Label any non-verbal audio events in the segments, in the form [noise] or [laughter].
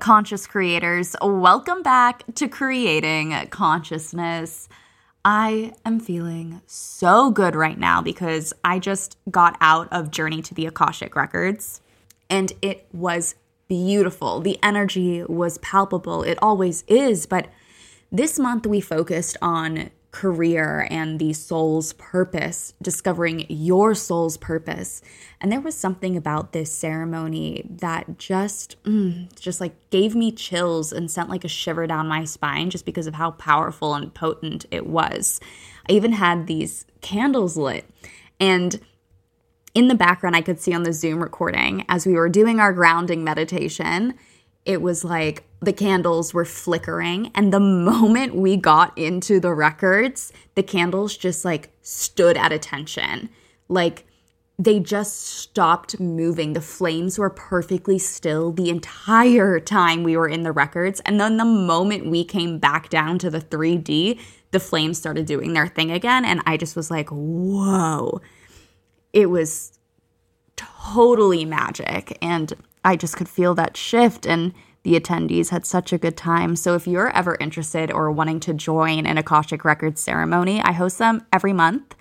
Conscious creators, welcome back to Creating Consciousness. I am feeling so good right now because I just got out of Journey to the Akashic Records and it was beautiful. The energy was palpable. It always is, but this month we focused on career and the soul's purpose, discovering your soul's purpose. And there was something about this ceremony that just mm, just like gave me chills and sent like a shiver down my spine just because of how powerful and potent it was. I even had these candles lit and in the background I could see on the Zoom recording as we were doing our grounding meditation, it was like the candles were flickering and the moment we got into the records the candles just like stood at attention. Like they just stopped moving. The flames were perfectly still the entire time we were in the records and then the moment we came back down to the 3D the flames started doing their thing again and I just was like whoa. It was totally magic and I just could feel that shift and the attendees had such a good time. So if you're ever interested or wanting to join an Akashic Records ceremony, I host them every month.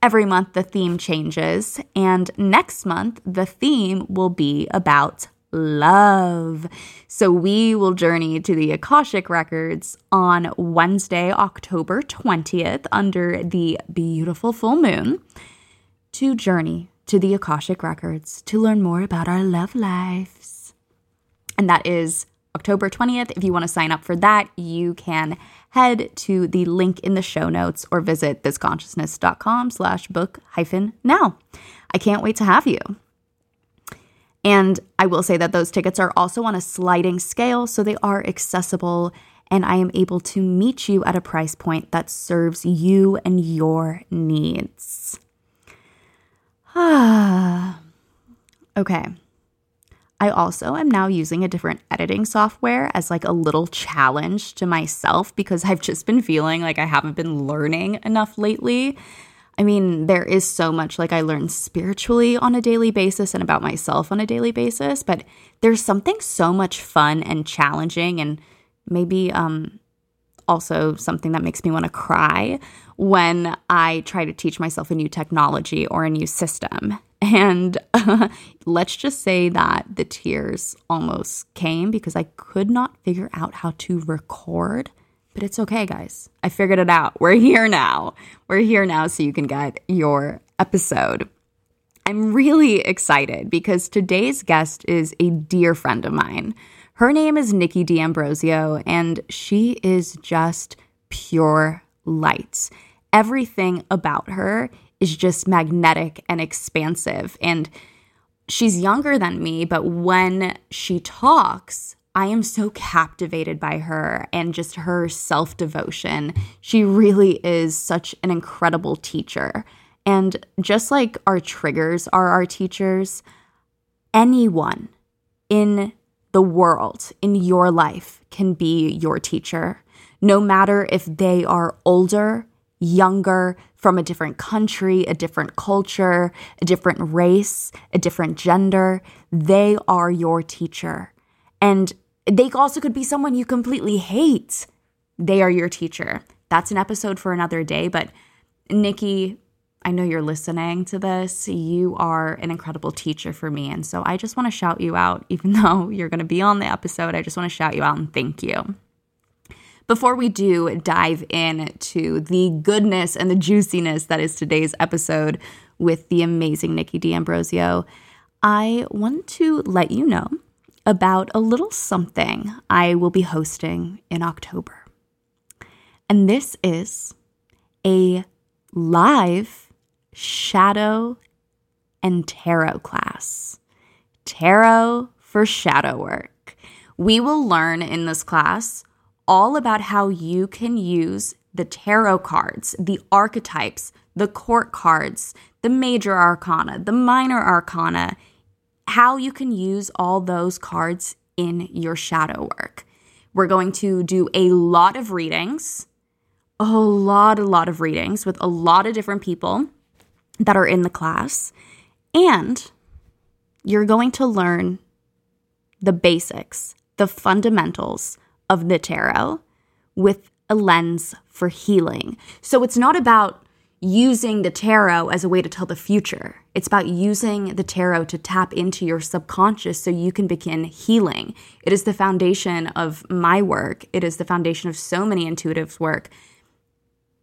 Every month the theme changes, and next month the theme will be about love. So we will journey to the Akashic Records on Wednesday, October 20th, under the beautiful full moon, to journey to the Akashic Records to learn more about our love lives and that is October 20th. If you want to sign up for that, you can head to the link in the show notes or visit thisconsciousness.com slash book hyphen now. I can't wait to have you. And I will say that those tickets are also on a sliding scale, so they are accessible, and I am able to meet you at a price point that serves you and your needs. Ah, [sighs] okay. I also am now using a different editing software as like a little challenge to myself because I've just been feeling like I haven't been learning enough lately. I mean, there is so much like I learn spiritually on a daily basis and about myself on a daily basis, but there's something so much fun and challenging and maybe um also something that makes me want to cry when I try to teach myself a new technology or a new system. [laughs] And uh, [laughs] let's just say that the tears almost came because I could not figure out how to record. But it's okay, guys. I figured it out. We're here now. We're here now so you can get your episode. I'm really excited because today's guest is a dear friend of mine. Her name is Nikki D'Ambrosio, and she is just pure light. Everything about her is just magnetic and expansive. And she's younger than me, but when she talks, I am so captivated by her and just her self devotion. She really is such an incredible teacher. And just like our triggers are our teachers, anyone in the world, in your life, can be your teacher. No matter if they are older, younger, from a different country, a different culture, a different race, a different gender. They are your teacher. And they also could be someone you completely hate. They are your teacher. That's an episode for another day. But Nikki, I know you're listening to this. You are an incredible teacher for me. And so I just want to shout you out, [laughs] even though you're going to be on the episode. I just want to shout you out and thank you. Before we do dive into the goodness and the juiciness that is today's episode with the amazing Nikki D'Ambrosio, I want to let you know about a little something I will be hosting in October. And this is a live shadow and tarot class. Tarot for shadow work. We will learn in this class all about how you can use the tarot cards, the archetypes, the court cards, the major arcana, the minor arcana, how you can use all those cards in your shadow work. We're going to do a lot of readings, a lot, a lot of readings with a lot of different people that are in the class. And you're going to learn the basics, the fundamentals of the tarot with a lens for healing. So it's not about using the tarot as a way to tell the future. It's about using the tarot to tap into your subconscious so you can begin healing. It is the foundation of my work. It is the foundation of so many intuitives' work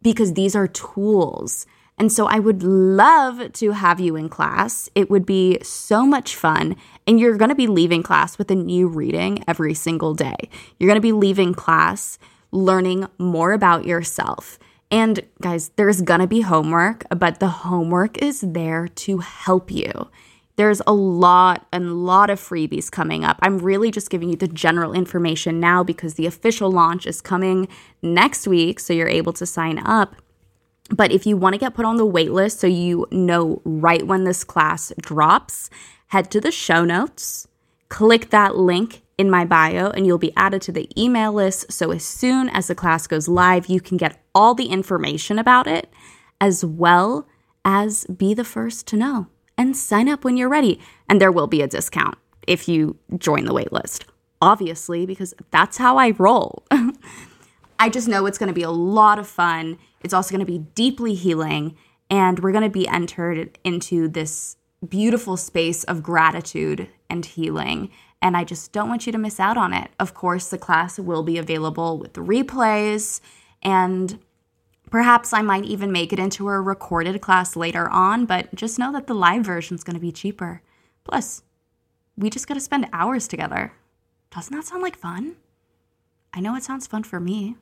because these are tools. And so I would love to have you in class. It would be so much fun. And you're going to be leaving class with a new reading every single day. You're going to be leaving class learning more about yourself. And guys, there's gonna be homework, but the homework is there to help you. There's a lot and lot of freebies coming up. I'm really just giving you the general information now because the official launch is coming next week, so you're able to sign up. But if you want to get put on the wait list so you know right when this class drops, head to the show notes, click that link in my bio and you'll be added to the email list. So as soon as the class goes live, you can get all the information about it as well as be the first to know and sign up when you're ready. And there will be a discount if you join the wait list, obviously, because that's how I roll. [laughs] I just know it's going to be a lot of fun. It's also going to be deeply healing. And we're going to be entered into this beautiful space of gratitude and healing and I just don't want you to miss out on it. Of course, the class will be available with the replays, and perhaps I might even make it into a recorded class later on, but just know that the live version is going to be cheaper. Plus, we just got to spend hours together. Doesn't that sound like fun? I know it sounds fun for me,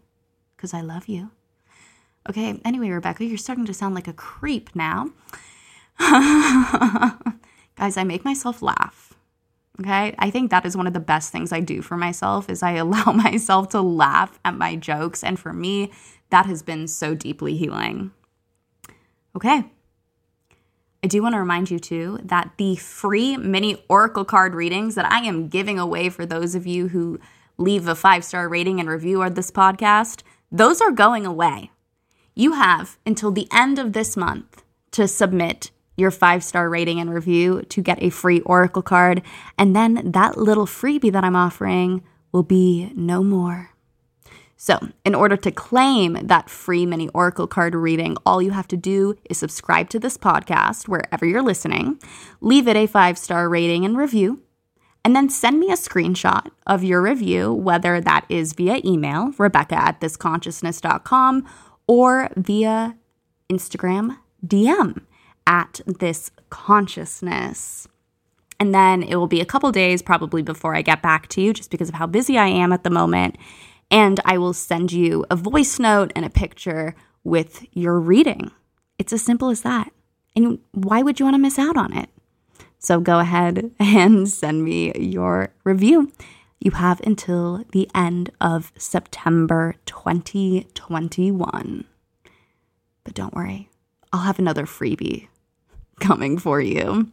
because I love you. Okay, anyway, Rebecca, you're starting to sound like a creep now. [laughs] Guys, I make myself laugh Okay. I think that is one of the best things I do for myself is I [laughs] allow myself to laugh at my jokes. And for me, that has been so deeply healing. Okay. I do want to remind you too that the free mini Oracle card readings that I am giving away for those of you who leave a five star rating and review of this podcast, those are going away. You have until the end of this month to submit your five star rating and review to get a free Oracle card. And then that little freebie that I'm offering will be no more. So, in order to claim that free mini Oracle card reading, all you have to do is subscribe to this podcast wherever you're listening, leave it a five star rating and review, and then send me a screenshot of your review, whether that is via email, Rebecca at thisconsciousness.com, or via Instagram DM at this consciousness. And then it will be a couple days probably before I get back to you, just because of how busy I am at the moment. And I will send you a voice note and a picture with your reading. It's as simple as that. And why would you want to miss out on it? So go ahead [laughs] and send me your review. You have until the end of September 2021. But don't worry, I'll have another freebie [laughs] coming for you.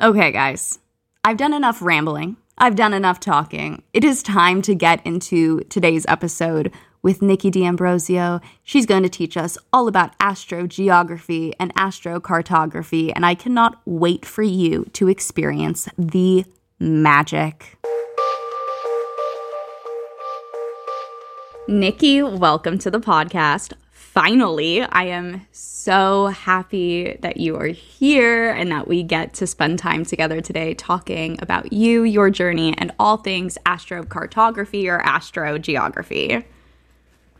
Okay, guys, I've done enough rambling. I've done enough talking. It is time to get into today's episode with Nikki D'Ambrosio. She's going to teach us all about astrogeography and astrocartography, and I cannot wait for you to experience the magic. Nikki, welcome to the podcast finally, I am so happy that you are here and that we get to spend time together today talking about you, your journey, and all things astrocartography or astrogeography.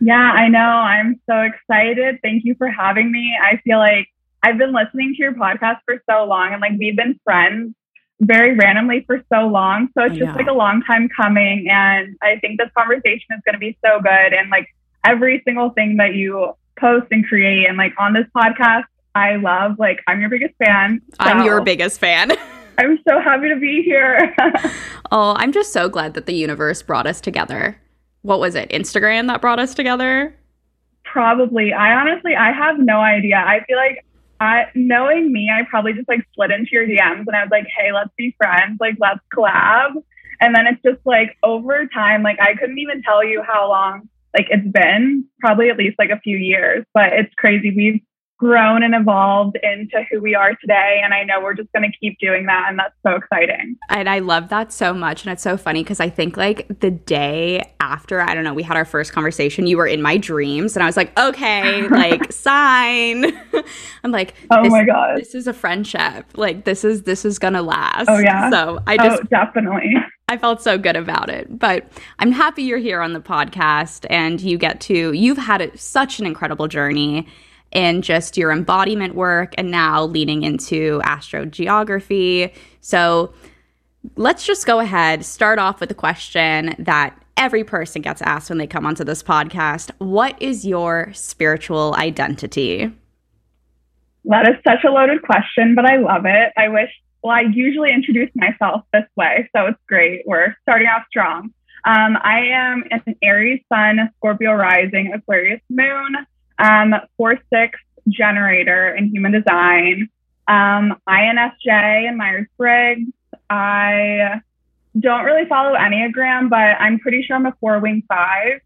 Yeah, I know. I'm so excited. Thank you for having me. I feel like I've been listening to your podcast for so long and like we've been friends very randomly for so long. So it's just yeah. like a long time coming. And I think this conversation is going to be so good. And like every single thing that you post and create. And like on this podcast, I love. Like, I'm your biggest fan. So I'm your biggest fan. [laughs] I'm so happy to be here. [laughs] oh, I'm just so glad that the universe brought us together. What was it? Instagram that brought us together? Probably. I honestly, I have no idea. I feel like I, knowing me, I probably just like slid into your DMs and I was like, hey, let's be friends. Like, let's collab. And then it's just like over time, like I couldn't even tell you how long like it's been, probably at least like a few years, but it's crazy. We've grown and evolved into who we are today. And I know we're just going to keep doing that. And that's so exciting. And I love that so much. And it's so funny because I think like the day after, I don't know, we had our first conversation, you were in my dreams. And I was like, okay, [laughs] like sign. [laughs] I'm like, oh my God. This is a friendship. Like this is, this is going to last. Oh yeah. So I just. Oh, definitely. I felt so good about it. But I'm happy you're here on the podcast and you get to, you've had such an incredible journey in just your embodiment work and now leading into astrogeography. So let's just go ahead, start off with a question that every person gets asked when they come onto this podcast What is your spiritual identity? That is such a loaded question, but I love it. I wish, well, I usually introduce myself this way, so it's great. We're starting off strong. Um, I am an Aries Sun, Scorpio rising, Aquarius moon um, four six generator in human design, um, INFJ in Myers Briggs. I don't really follow Enneagram, but I'm pretty sure I'm a four wing five.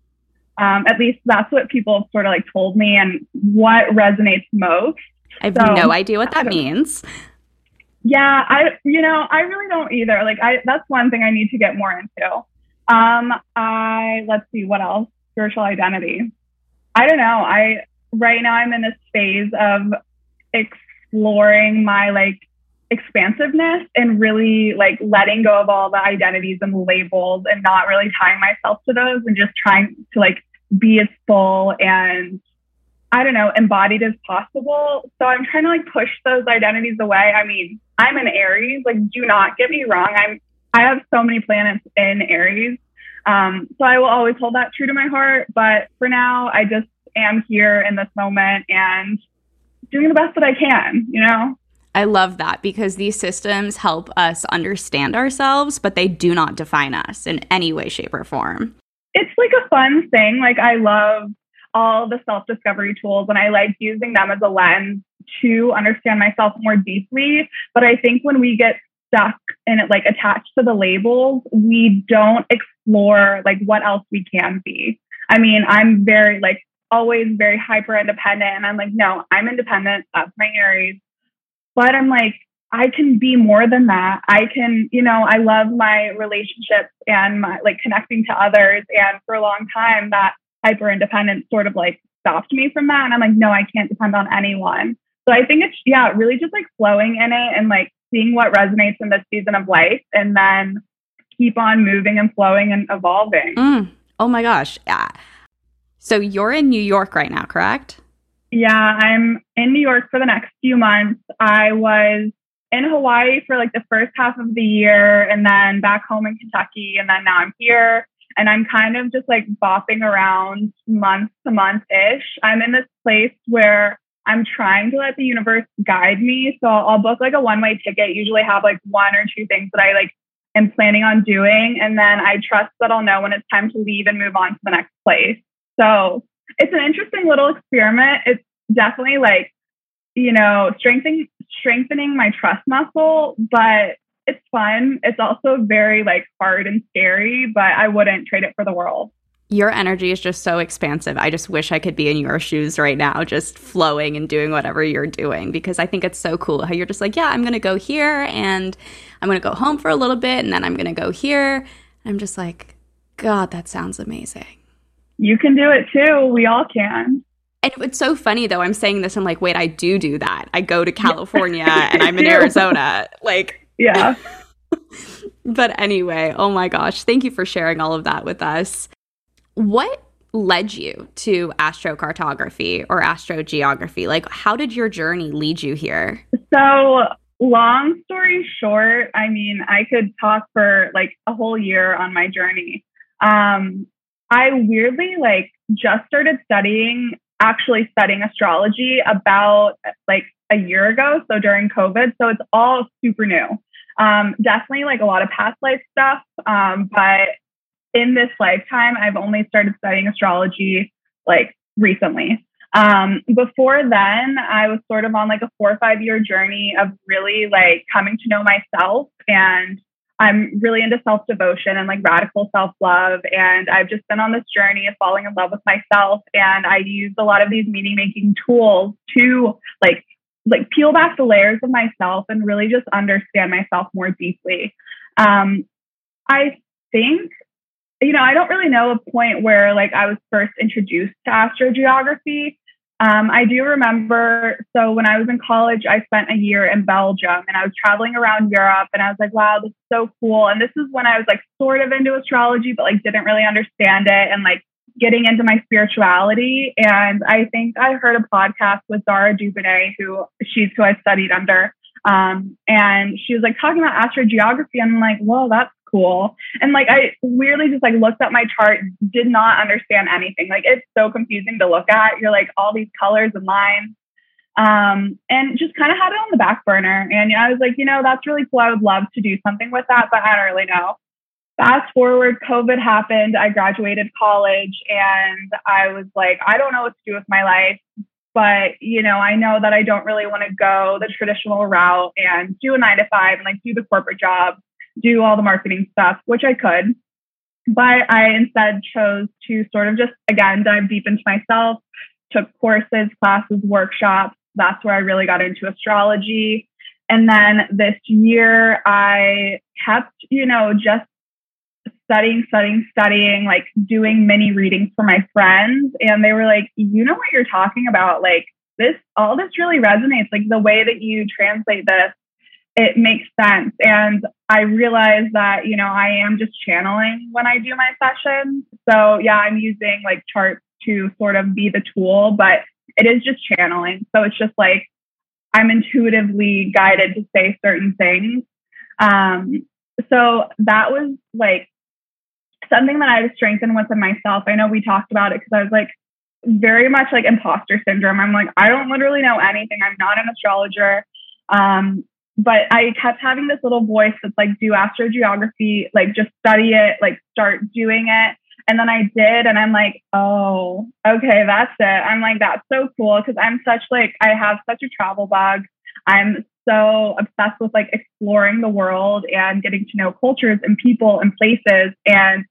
Um, at least that's what people have sort of like told me and what resonates most. I have so, no idea what that means. Yeah, I you know, I really don't either. Like I that's one thing I need to get more into. Um I let's see what else. Spiritual identity. I don't know. I right now I'm in this phase of exploring my like expansiveness and really like letting go of all the identities and labels and not really tying myself to those and just trying to like be as full and I don't know, embodied as possible. So I'm trying to like push those identities away. I mean, I'm an Aries, like do not get me wrong. I'm I have so many planets in Aries. Um, so I will always hold that true to my heart. But for now, I just am here in this moment and doing the best that I can, you know? I love that because these systems help us understand ourselves, but they do not define us in any way, shape, or form. It's like a fun thing. Like, I love all the self discovery tools and I like using them as a lens to understand myself more deeply. But I think when we get stuck and it like attached to the labels, we don't explore like what else we can be. I mean, I'm very like always very hyper independent. And I'm like, no, I'm independent. That's my Aries. But I'm like, I can be more than that. I can, you know, I love my relationships and my like connecting to others. And for a long time, that hyper independence sort of like stopped me from that. And I'm like, no, I can't depend on anyone. So I think it's, yeah, really just like flowing in it and like seeing what resonates in this season of life and then keep on moving and flowing and evolving. Mm. Oh my gosh. Yeah. So you're in New York right now, correct? Yeah, I'm in New York for the next few months. I was in Hawaii for like the first half of the year and then back home in Kentucky. And then now I'm here and I'm kind of just like bopping around month to month ish. I'm in this place where I'm trying to let the universe guide me. So I'll book like a one way ticket, usually have like one or two things that I like am planning on doing. And then I trust that I'll know when it's time to leave and move on to the next place. So it's an interesting little experiment. It's definitely like, you know, strengthening strengthening my trust muscle, but it's fun. It's also very like hard and scary, but I wouldn't trade it for the world. Your energy is just so expansive. I just wish I could be in your shoes right now, just flowing and doing whatever you're doing because I think it's so cool how you're just like, yeah, I'm going to go here and I'm going to go home for a little bit and then I'm going to go here. I'm just like, God, that sounds amazing you can do it too. We all can. And it's so funny though. I'm saying this. I'm like, wait, I do do that. I go to California [laughs] and I'm in Arizona. Like, yeah. [laughs] but anyway, oh my gosh, thank you for sharing all of that with us. What led you to astrocartography or astrogeography? Like, how did your journey lead you here? So, long story short, I mean, I could talk for like a whole year on my journey. Um, I weirdly like just started studying actually studying astrology about like a year ago. So during COVID. So it's all super new. Um, definitely like a lot of past life stuff. Um, but in this lifetime, I've only started studying astrology like recently. Um, before then, I was sort of on like a four or five year journey of really like coming to know myself. And I'm really into self devotion and like radical self love. And I've just been on this journey of falling in love with myself. And I use a lot of these meaning making tools to like like peel back the layers of myself and really just understand myself more deeply. Um, I think you know, I don't really know a point where like I was first introduced to astrogeography. Um, I do remember, so when I was in college, I spent a year in Belgium and I was traveling around Europe and I was like, wow, this is so cool. And this is when I was like sort of into astrology, but like didn't really understand it and like getting into my spirituality. And I think I heard a podcast with Zara Dubinet, who she's who I studied under. Um, and she was like talking about astrogeography. And I'm like, whoa, that's cool. And like I weirdly just like looked at my chart, did not understand anything. Like it's so confusing to look at. You're like all these colors and lines. Um, and just kind of had it on the back burner. And I was like, you know, that's really cool. I would love to do something with that, but I don't really know. Fast forward, COVID happened. I graduated college and I was like, I don't know what to do with my life but you know i know that i don't really want to go the traditional route and do a nine to five and like do the corporate job do all the marketing stuff, which I could. But I instead chose to sort of just, again, dive deep into myself, took courses, classes, workshops. That's where I really got into astrology. And then this year, I kept, you know, just studying, studying, studying, like doing mini readings for my friends. And they were like, you know what you're talking about? Like, this, all this really resonates. Like, the way that you translate this it makes sense. And I realize that, you know, I am just channeling when I do my sessions. So yeah, I'm using like charts to sort of be the tool, but it is just channeling. So it's just like I'm intuitively guided to say certain things. Um, so that was like something that I had to strengthen within myself. I know we talked about it because I was like very much like imposter syndrome. I'm like, I don't literally know anything. I'm not an astrologer. Um, but I kept having this little voice that's like, do astrogeography, like just study it, like start doing it. And then I did, and I'm like, oh, okay, that's it. I'm like, that's so cool because I'm such like, I have such a travel bug. I'm so obsessed with like exploring the world and getting to know cultures and people and places. And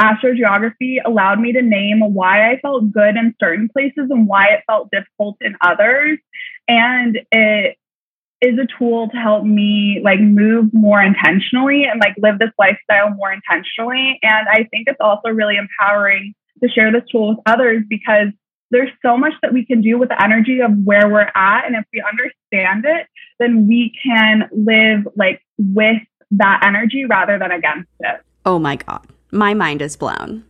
astrogeography allowed me to name why I felt good in certain places and why it felt difficult in others. And it is a tool to help me like move more intentionally and like live this lifestyle more intentionally. And I think it's also really empowering to share this tool with others because there's so much that we can do with the energy of where we're at. And if we understand it, then we can live like with that energy rather than against it. Oh my God. My mind is blown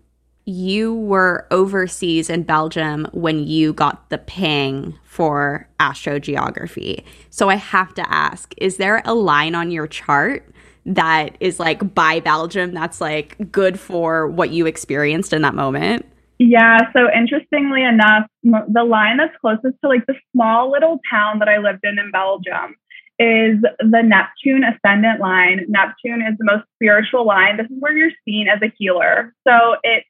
you were overseas in Belgium when you got the ping for astrogeography. So I have to ask, is there a line on your chart that is like by Belgium that's like good for what you experienced in that moment? Yeah, so interestingly enough, the line that's closest to like the small little town that I lived in in Belgium is the Neptune ascendant line. Neptune is the most spiritual line. This is where you're seen as a healer. So it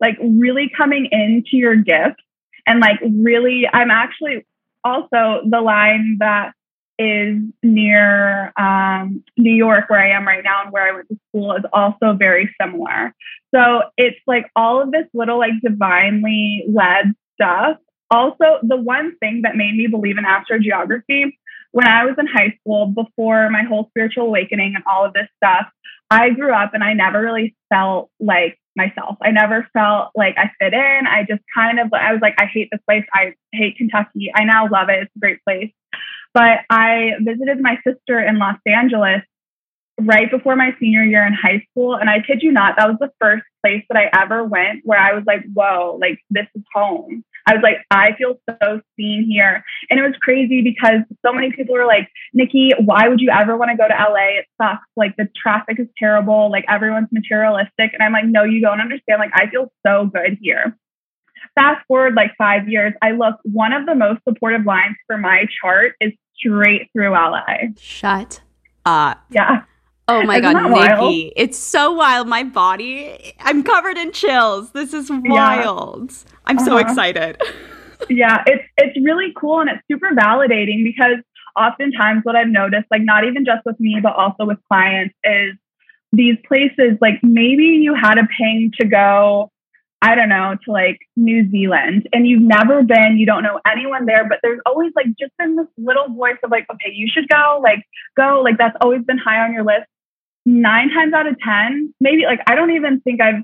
like really coming into your gift and like really i'm actually also the line that is near um, new york where i am right now and where i went to school is also very similar. So it's like all of this little like divinely led stuff. Also the one thing that made me believe in astrogeography when i was in high school before my whole spiritual awakening and all of this stuff i grew up and i never really felt like myself. I never felt like I fit in. I just kind of, I was like, I hate this place. I hate Kentucky. I now love it. It's a great place. But I visited my sister in Los Angeles right before my senior year in high school. And I kid you not, that was the first place that I ever went where I was like, whoa, like this is home. I was like, I feel so seen here. And it was crazy because so many people were like, Nikki, why would you ever want to go to LA? It sucks. Like the traffic is terrible. Like everyone's materialistic. And I'm like, no, you don't understand. Like I feel so good here. fast forward like five years, I look, one of the most supportive lines for my chart is straight through LA. Shut up. Yeah. Oh my Isn't god, Nikki. It's so wild. My body, I'm covered in chills. This is wild. Yeah. I'm uh-huh. so excited. yeah, it's it's really cool and it's super validating because oftentimes what I've noticed, like not even just with me, but also with clients, is these places, like maybe you had a ping to go I don't know, to like New Zealand and you've never been, you don't know anyone there, but there's always like just been this little voice of like, okay, you should go, like, go, like that's always been high on your list. Nine times out of 10, maybe like, I don't even think I've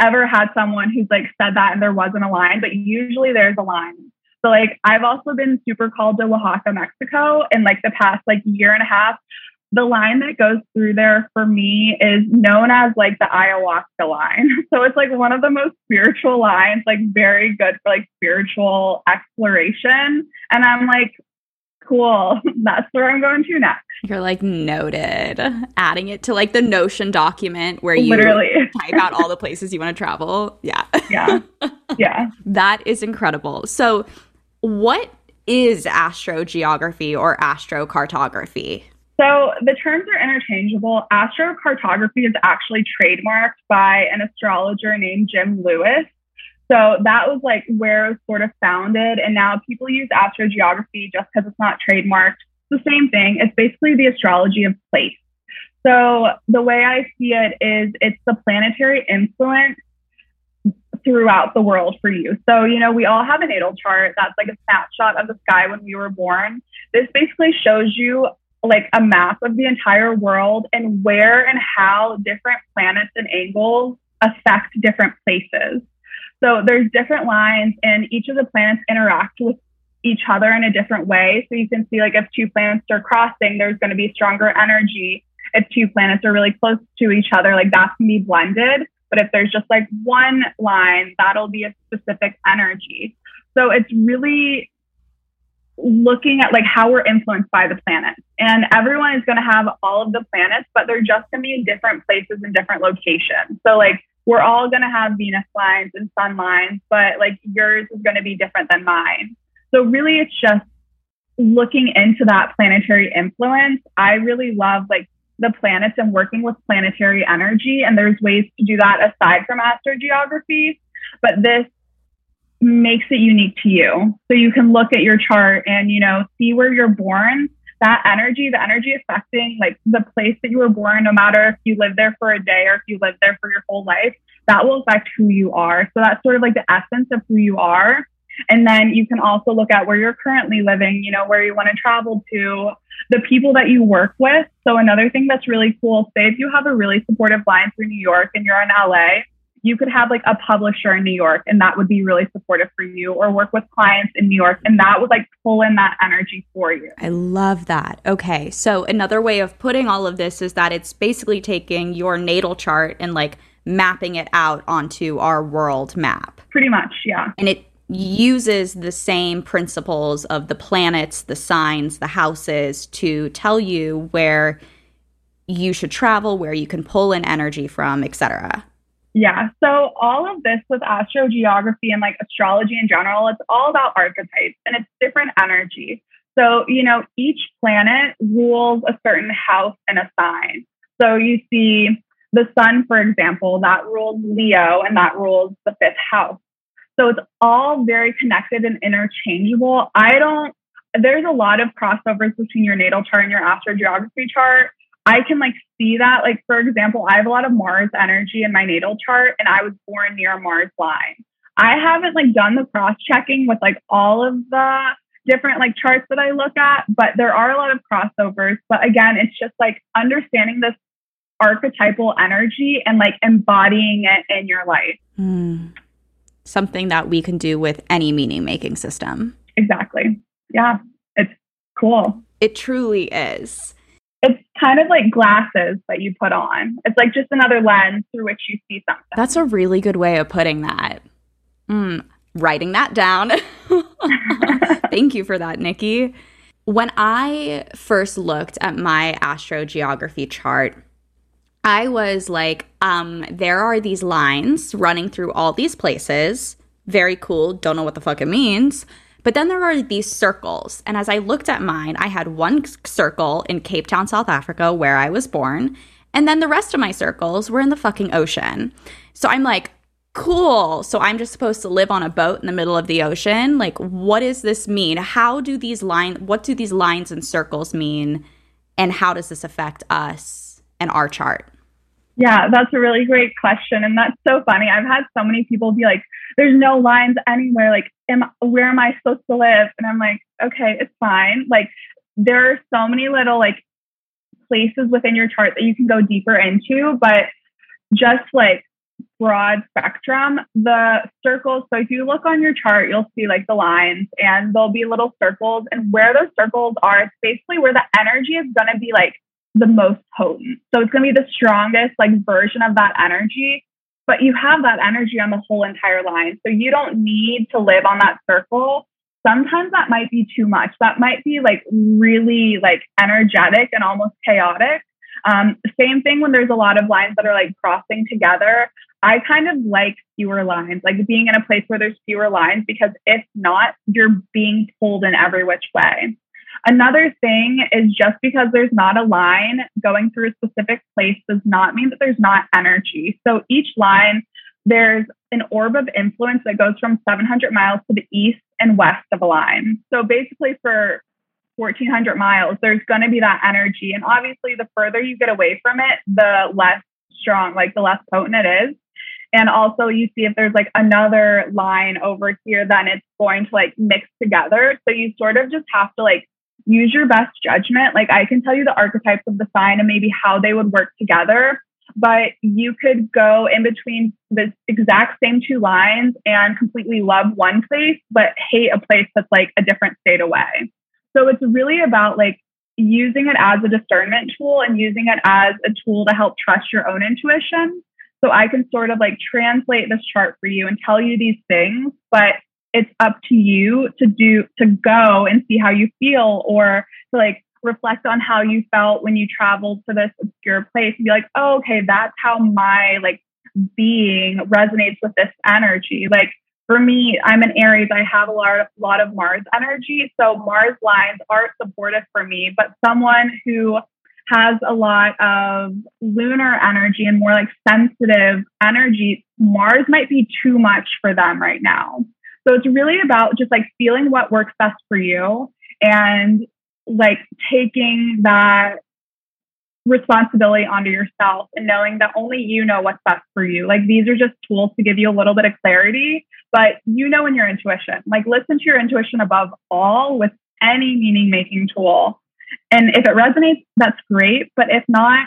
ever had someone who's like said that and there wasn't a line, but usually there's a line. So like I've also been super called to Oaxaca, Mexico in like the past like year and a half the line that goes through there for me is known as like the ayahuasca line. [laughs] So it's like one of the most spiritual lines, like very good for like spiritual exploration. And I'm like, cool, [laughs] that's where I'm going to next. You're like noted, adding it to like the Notion document where you literally type out all the places you want to travel. Yeah. Yeah. Yeah. [laughs] that is incredible. So, what is astrogeography or astrocartography? So the terms are interchangeable. Astrocartography is actually trademarked by an astrologer named Jim Lewis. So that was like where it was sort of founded. And now people use astrogeography just because it's not trademarked. The same thing. It's basically the astrology of place. So the way I see it is it's the planetary influence throughout the world for you. So, you know, we all have a natal chart that's like a snapshot of the sky when we were born. This basically shows you like a map of the entire world and where and how different planets and angles affect different places. So there's different lines and each of the planets interact with each other in a different way. So you can see like if two planets are crossing, there's going to be stronger energy. If two planets are really close to each other, like that can be blended. But if there's just like one line, that'll be a specific energy. So it's really looking at like how we're influenced by the planets. And everyone is going to have all of the planets, but they're just going to be in different places and different locations. So like we're all going to have Venus lines and sun lines, but like yours is going to be different than mine. So really it's just looking into that planetary influence. I really love like the planets and working with planetary energy. And there's ways to do that aside from astrogeography. But this makes it unique to you. So you can look at your chart and, you know, see where you're born. That energy, the energy affecting like the place that you were born, no matter if you live there for a day or if you live there for your whole life, that will affect who you are. So that's sort of like the essence of who you are. And then you can also look at where you're currently living, you know, where you want to travel to, the people that you work with. So another thing that's really cool, say if you have a really supportive line through New York and you're in LA, you could have like a publisher in New York and that would be really supportive for you or work with clients in New York and that would like pull in that energy for you. I love that. Okay. So another way of putting all of this is that it's basically taking your natal chart and like mapping it out onto our world map. Pretty much, yeah. And it uses the same principles of the planets, the signs, the houses to tell you where you should travel, where you can pull in energy from, etc. Yeah. So all of this with astrogeography and like astrology in general, it's all about archetypes and it's different energy. So, you know, each planet rules a certain house and a sign. So you see the sun, for example, that rules Leo and that rules the fifth house. So it's all very connected and interchangeable. I don't, there's a lot of crossovers between your natal chart and your astrogeography chart. I can like see that. Like, for example, I have a lot of Mars energy in my natal chart, and I was born near Mars line. I haven't like done the cross checking with like all of the different like charts that I look at, but there are a lot of crossovers. But again, it's just like understanding this archetypal energy and like embodying it in your life. Mm. Something that we can do with any meaning making system. Exactly. Yeah. It's cool. It truly is it's kind of like glasses that you put on. It's like just another lens through which you see something. That's a really good way of putting that. Mm, writing that down. [laughs] Thank you for that, Nikki. When I first looked at my astrogeography chart, I was like, um, there are these lines running through all these places. very cool. Don't know what the fuck it means. But then there are these circles. And as I looked at mine, I had one circle in Cape Town, South Africa, where I was born. And then the rest of my circles were in the fucking ocean. So I'm like, cool. So I'm just supposed to live on a boat in the middle of the ocean? Like, what does this mean? How do these lines, what do these lines and circles mean? And how does this affect us and our chart? Yeah, that's a really great question. And that's so funny. I've had so many people be like, there's no lines anywhere. Like, am, where am I supposed to live? And I'm like, okay, it's fine. Like, there are so many little like places within your chart that you can go deeper into, but just like broad spectrum, the circles. So if you look on your chart, you'll see like the lines and there'll be little circles. And where those circles are, it's basically where the energy is going to be like the most potent. So it's going to be the strongest like version of that energy. But you have that energy on the whole entire line. So you don't need to live on that circle. Sometimes that might be too much. That might be like really like energetic and almost chaotic. Um, same thing when there's a lot of lines that are like crossing together. I kind of like fewer lines, like being in a place where there's fewer lines, because if not, you're being pulled in every which way. Another thing is just because there's not a line going through a specific place does not mean that there's not energy. So each line, there's an orb of influence that goes from 700 miles to the east and west of a line. So basically, for 1400 miles, there's going to be that energy. And obviously, the further you get away from it, the less strong, like the less potent it is. And also you see if there's like another line over here, then it's going to like mix together. So you sort of just have to like use your best judgment. Like I can tell you the archetypes of the sign and maybe how they would work together, but you could go in between the exact same two lines and completely love one place, but hate a place that's like a different state away. So it's really about like using it as a discernment tool and using it as a tool to help trust your own intuition so I can sort of like translate this chart for you and tell you these things, but it's up to you to do to go and see how you feel or to like reflect on how you felt when you traveled to this obscure place and be like, oh, okay, that's how my like being resonates with this energy. Like for me, I'm an Aries. I have a lot of, lot of Mars energy. So Mars lines are supportive for me, but someone who has a lot of lunar energy and more like sensitive energy, Mars might be too much for them right now. So it's really about just like feeling what works best for you and like taking that responsibility onto yourself and knowing that only you know what's best for you. Like these are just tools to give you a little bit of clarity, but you know in your intuition. Like listen to your intuition above all with any meaning making tool and if it resonates, that's great. But if not,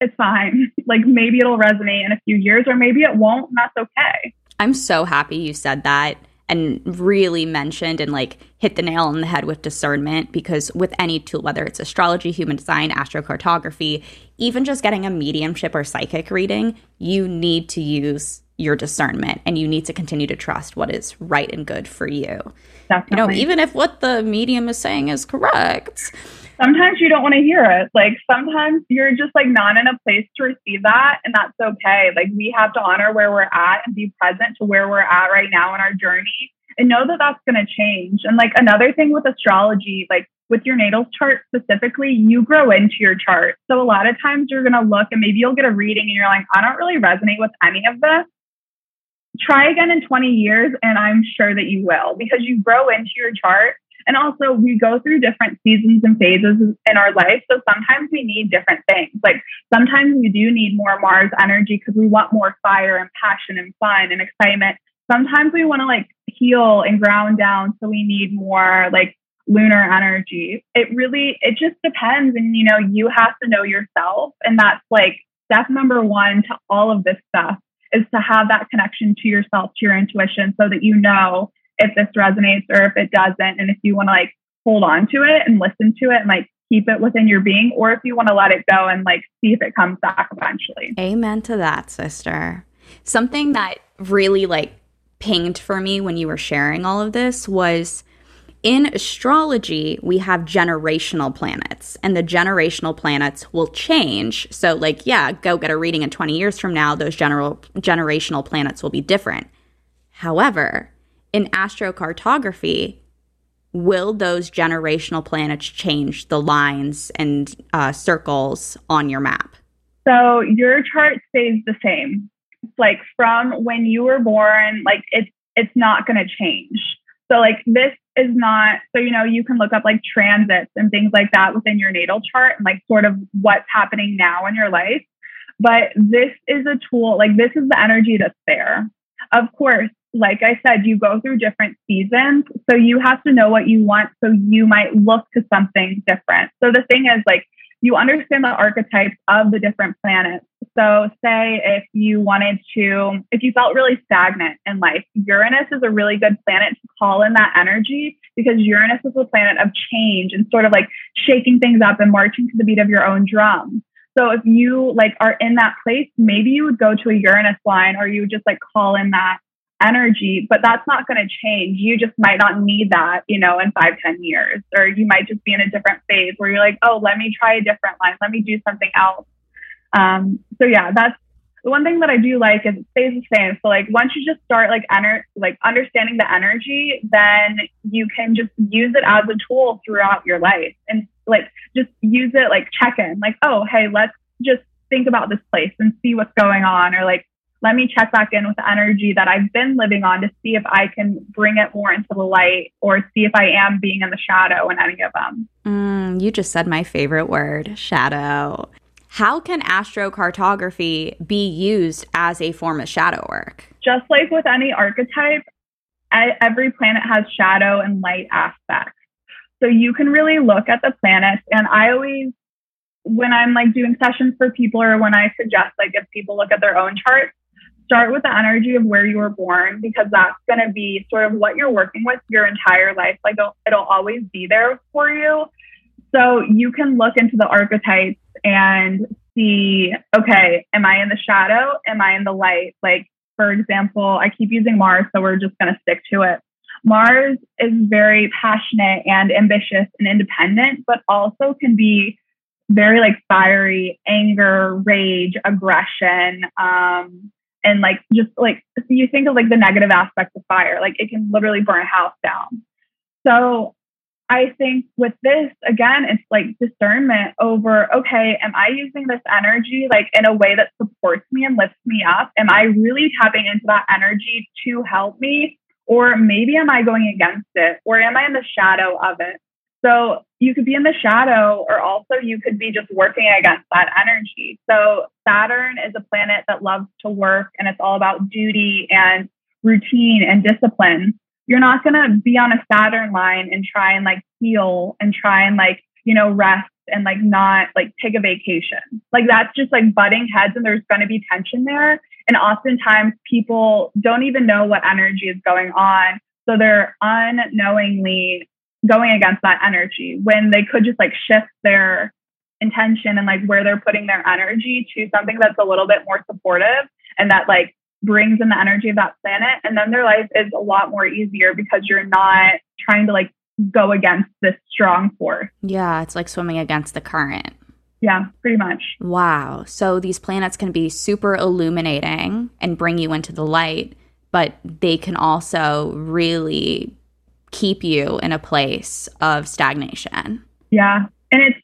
it's fine. [laughs] Like maybe it'll resonate in a few years or maybe it won't, and that's okay. I'm so happy you said that and really mentioned and like hit the nail on the head with discernment because with any tool, whether it's astrology, human design, astrocartography, even just getting a mediumship or psychic reading, you need to use your discernment and you need to continue to trust what is right and good for you. Definitely. You know, even if what the medium is saying is correct sometimes you don't want to hear it. Like sometimes you're just like not in a place to receive that, and that's okay. Like we have to honor where we're at and be present to where we're at right now in our journey and know that that's going to change. And like another thing with astrology, like with your natal chart specifically, you grow into your chart. So a lot of times you're going to look and maybe you'll get a reading and you're like, I don't really resonate with any of this. Try again in 20 years, and I'm sure that you will because you grow into your chart and also, we go through different seasons and phases in our life. So sometimes we need different things. Like sometimes we do need more Mars energy because we want more fire and passion and fun and excitement. Sometimes we want to like heal and ground down. So we need more like lunar energy. It really, it just depends. And, you know, you have to know yourself. And that's like step number one to all of this stuff is to have that connection to yourself, to your intuition, so that you know if this resonates or if it doesn't. And if you want to like hold on to it and listen to it and like keep it within your being, or if you want to let it go and like see if it comes back eventually. Amen to that, sister. Something that really like pinged for me when you were sharing all of this was in astrology, we have generational planets, and the generational planets will change. So, like, yeah, go get a reading in 20 years from now, those general generational planets will be different. However, in astrocartography, will those generational planets change the lines and uh, circles on your map? So your chart stays the same. It's like from when you were born, like it's it's not going to change. So like this is not so you know you can look up like transits and things like that within your natal chart and like sort of what's happening now in your life. But this is a tool, like this is the energy that's there. Of course, like I said, you go through different seasons. So you have to know what you want. So you might look to something different. So the thing is, like, you understand the archetypes of the different planets. So, say if you wanted to, if you felt really stagnant in life, Uranus is a really good planet to call in that energy because Uranus is a planet of change and sort of like shaking things up and marching to the beat of your own drum. So if you like are in that place, maybe you would go to a Uranus line or you would just like call in that energy, but that's not going to change. You just might not need that, you know, in five, ten years, or you might just be in a different phase where you're like, oh, let me try a different line. Let me do something else. Um, so yeah, that's the one thing that I do like is it stays the same. So like once you just start like enter like understanding the energy, then you can just use it as a tool throughout your life and like just use it like check in like oh hey let's just think about this place and see what's going on or like let me check back in with the energy that I've been living on to see if I can bring it more into the light or see if I am being in the shadow in any of them. Mm, you just said my favorite word, shadow. How can astrocartography be used as a form of shadow work? Just like with any archetype, every planet has shadow and light aspects. So you can really look at the planets, and I always when I'm like doing sessions for people or when I suggest like if people look at their own charts, start with the energy of where you were born because that's going to be sort of what you're working with your entire life. Like it'll, it'll always be there for you. So you can look into the archetypes and see, okay, am I in the shadow? Am I in the light? Like, for example, I keep using Mars, so we're just going to stick to it. Mars is very passionate and ambitious and independent, but also can be very like fiery, anger, rage, aggression, um, and like just like you think of like the negative aspects of fire like it can literally burn a house down so i think with this again it's like discernment over okay am i using this energy like in a way that supports me and lifts me up am i really tapping into that energy to help me or maybe am i going against it or am i in the shadow of it so you could be in the shadow, or also you could be just working against that energy. So Saturn is a planet that loves to work and it's all about duty and routine and discipline. You're not going to be on a Saturn line and try and like heal and try and like, you know, rest and like not like take a vacation. Like that's just like butting heads and there's going to be tension there. And oftentimes people don't even know what energy is going on. So they're unknowingly going against that energy when they could just like shift their intention and like where they're putting their energy to something that's a little bit more supportive and that like brings in the energy of that planet and then their life is a lot more easier because you're not trying to like go against this strong force yeah it's like swimming against the current yeah pretty much wow so these planets can be super illuminating and bring you into the light but they can also really keep you in a place of stagnation. Yeah. And it's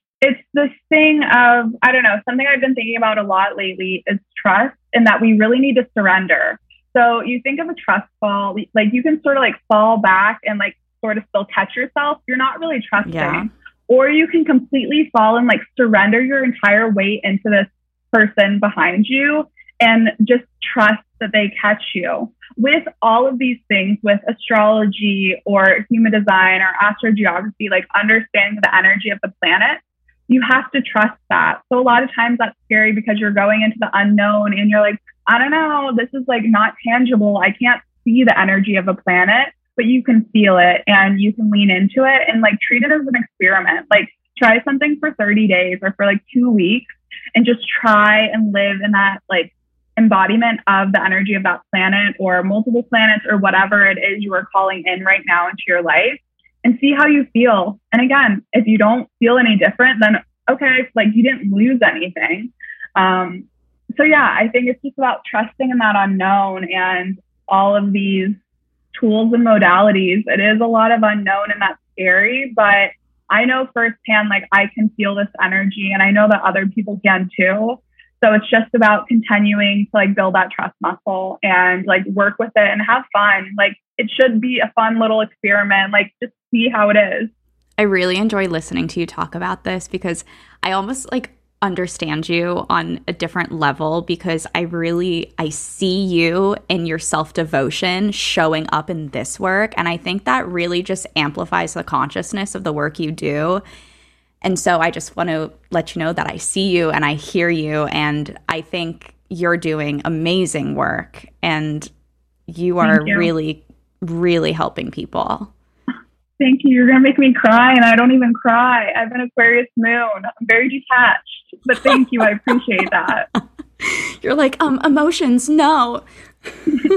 thing of I don't know, something I've been thinking about a lot lately is trust and that we really need to surrender. So you think of a trust fall, like you can sort of like fall back and like sort of still catch yourself. You're not really trusting. Yeah. Or you can completely fall and like surrender your entire weight into this person behind you and just trust that they catch you. With all of these things, with astrology or human design or astrogeography, like understanding the energy of the planet, you have to trust that. So a lot of times that's scary because you're going into the unknown and you're like, I don't know, this is like not tangible. I can't see the energy of a planet, but you can feel it and you can lean into it and like treat it as an experiment. Like try something for 30 days or for like two weeks and just try and live in that like embodiment of the energy of that planet or multiple planets or whatever it is you are calling in right now into your life and see how you feel. And again, if you don't feel any different, then okay, like you didn't lose anything. Um, so yeah, I think it's just about trusting in that unknown and all of these tools and modalities. It is a lot of unknown and that's scary, but I know firsthand, like I can feel this energy and I know that other people can too. So it's just about continuing to like build that trust muscle and like work with it and have fun. Like it should be a fun little experiment. Like just see how it is. I really enjoy listening to you talk about this because I almost like understand you on a different level because I really I see you in your self-devotion showing up in this work and I think that really just amplifies the consciousness of the work you do. And so I just want to let you know that I see you and I hear you and I think you're doing amazing work and you are you. really really helping people. Thank you. You're going to make me cry, and I don't even cry. I have an Aquarius moon. I'm very detached, but thank you. I appreciate that. [laughs] You're like, um, emotions, no.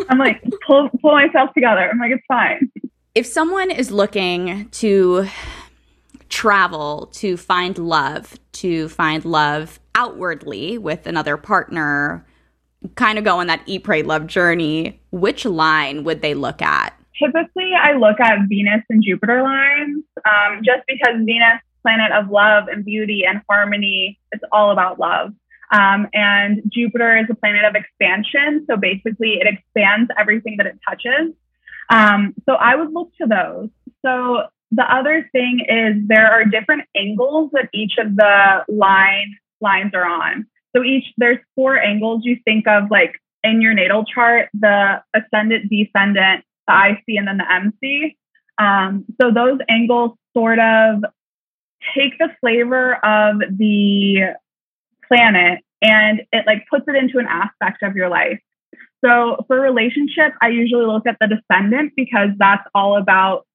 I'm like, pull, pull myself together. I'm like, it's fine. If someone is looking to travel, to find love, to find love outwardly with another partner, kind of go on that eat, pray, love journey, which line would they look at? Typically I look at Venus and Jupiter lines um, just because Venus, planet of love and beauty and harmony, it's all about love. Um, and Jupiter is a planet of expansion. So basically, it expands everything that it touches. Um, so I would look to those. So the other thing is there are different angles that each of the line lines are on. So each there's four angles you think of like in your natal chart, the ascendant, descendant, the IC and then the MC. Um, so those angles sort of take the flavor of the planet and it like puts it into an aspect of your life. So for relationship, I usually look at the descendant because that's all about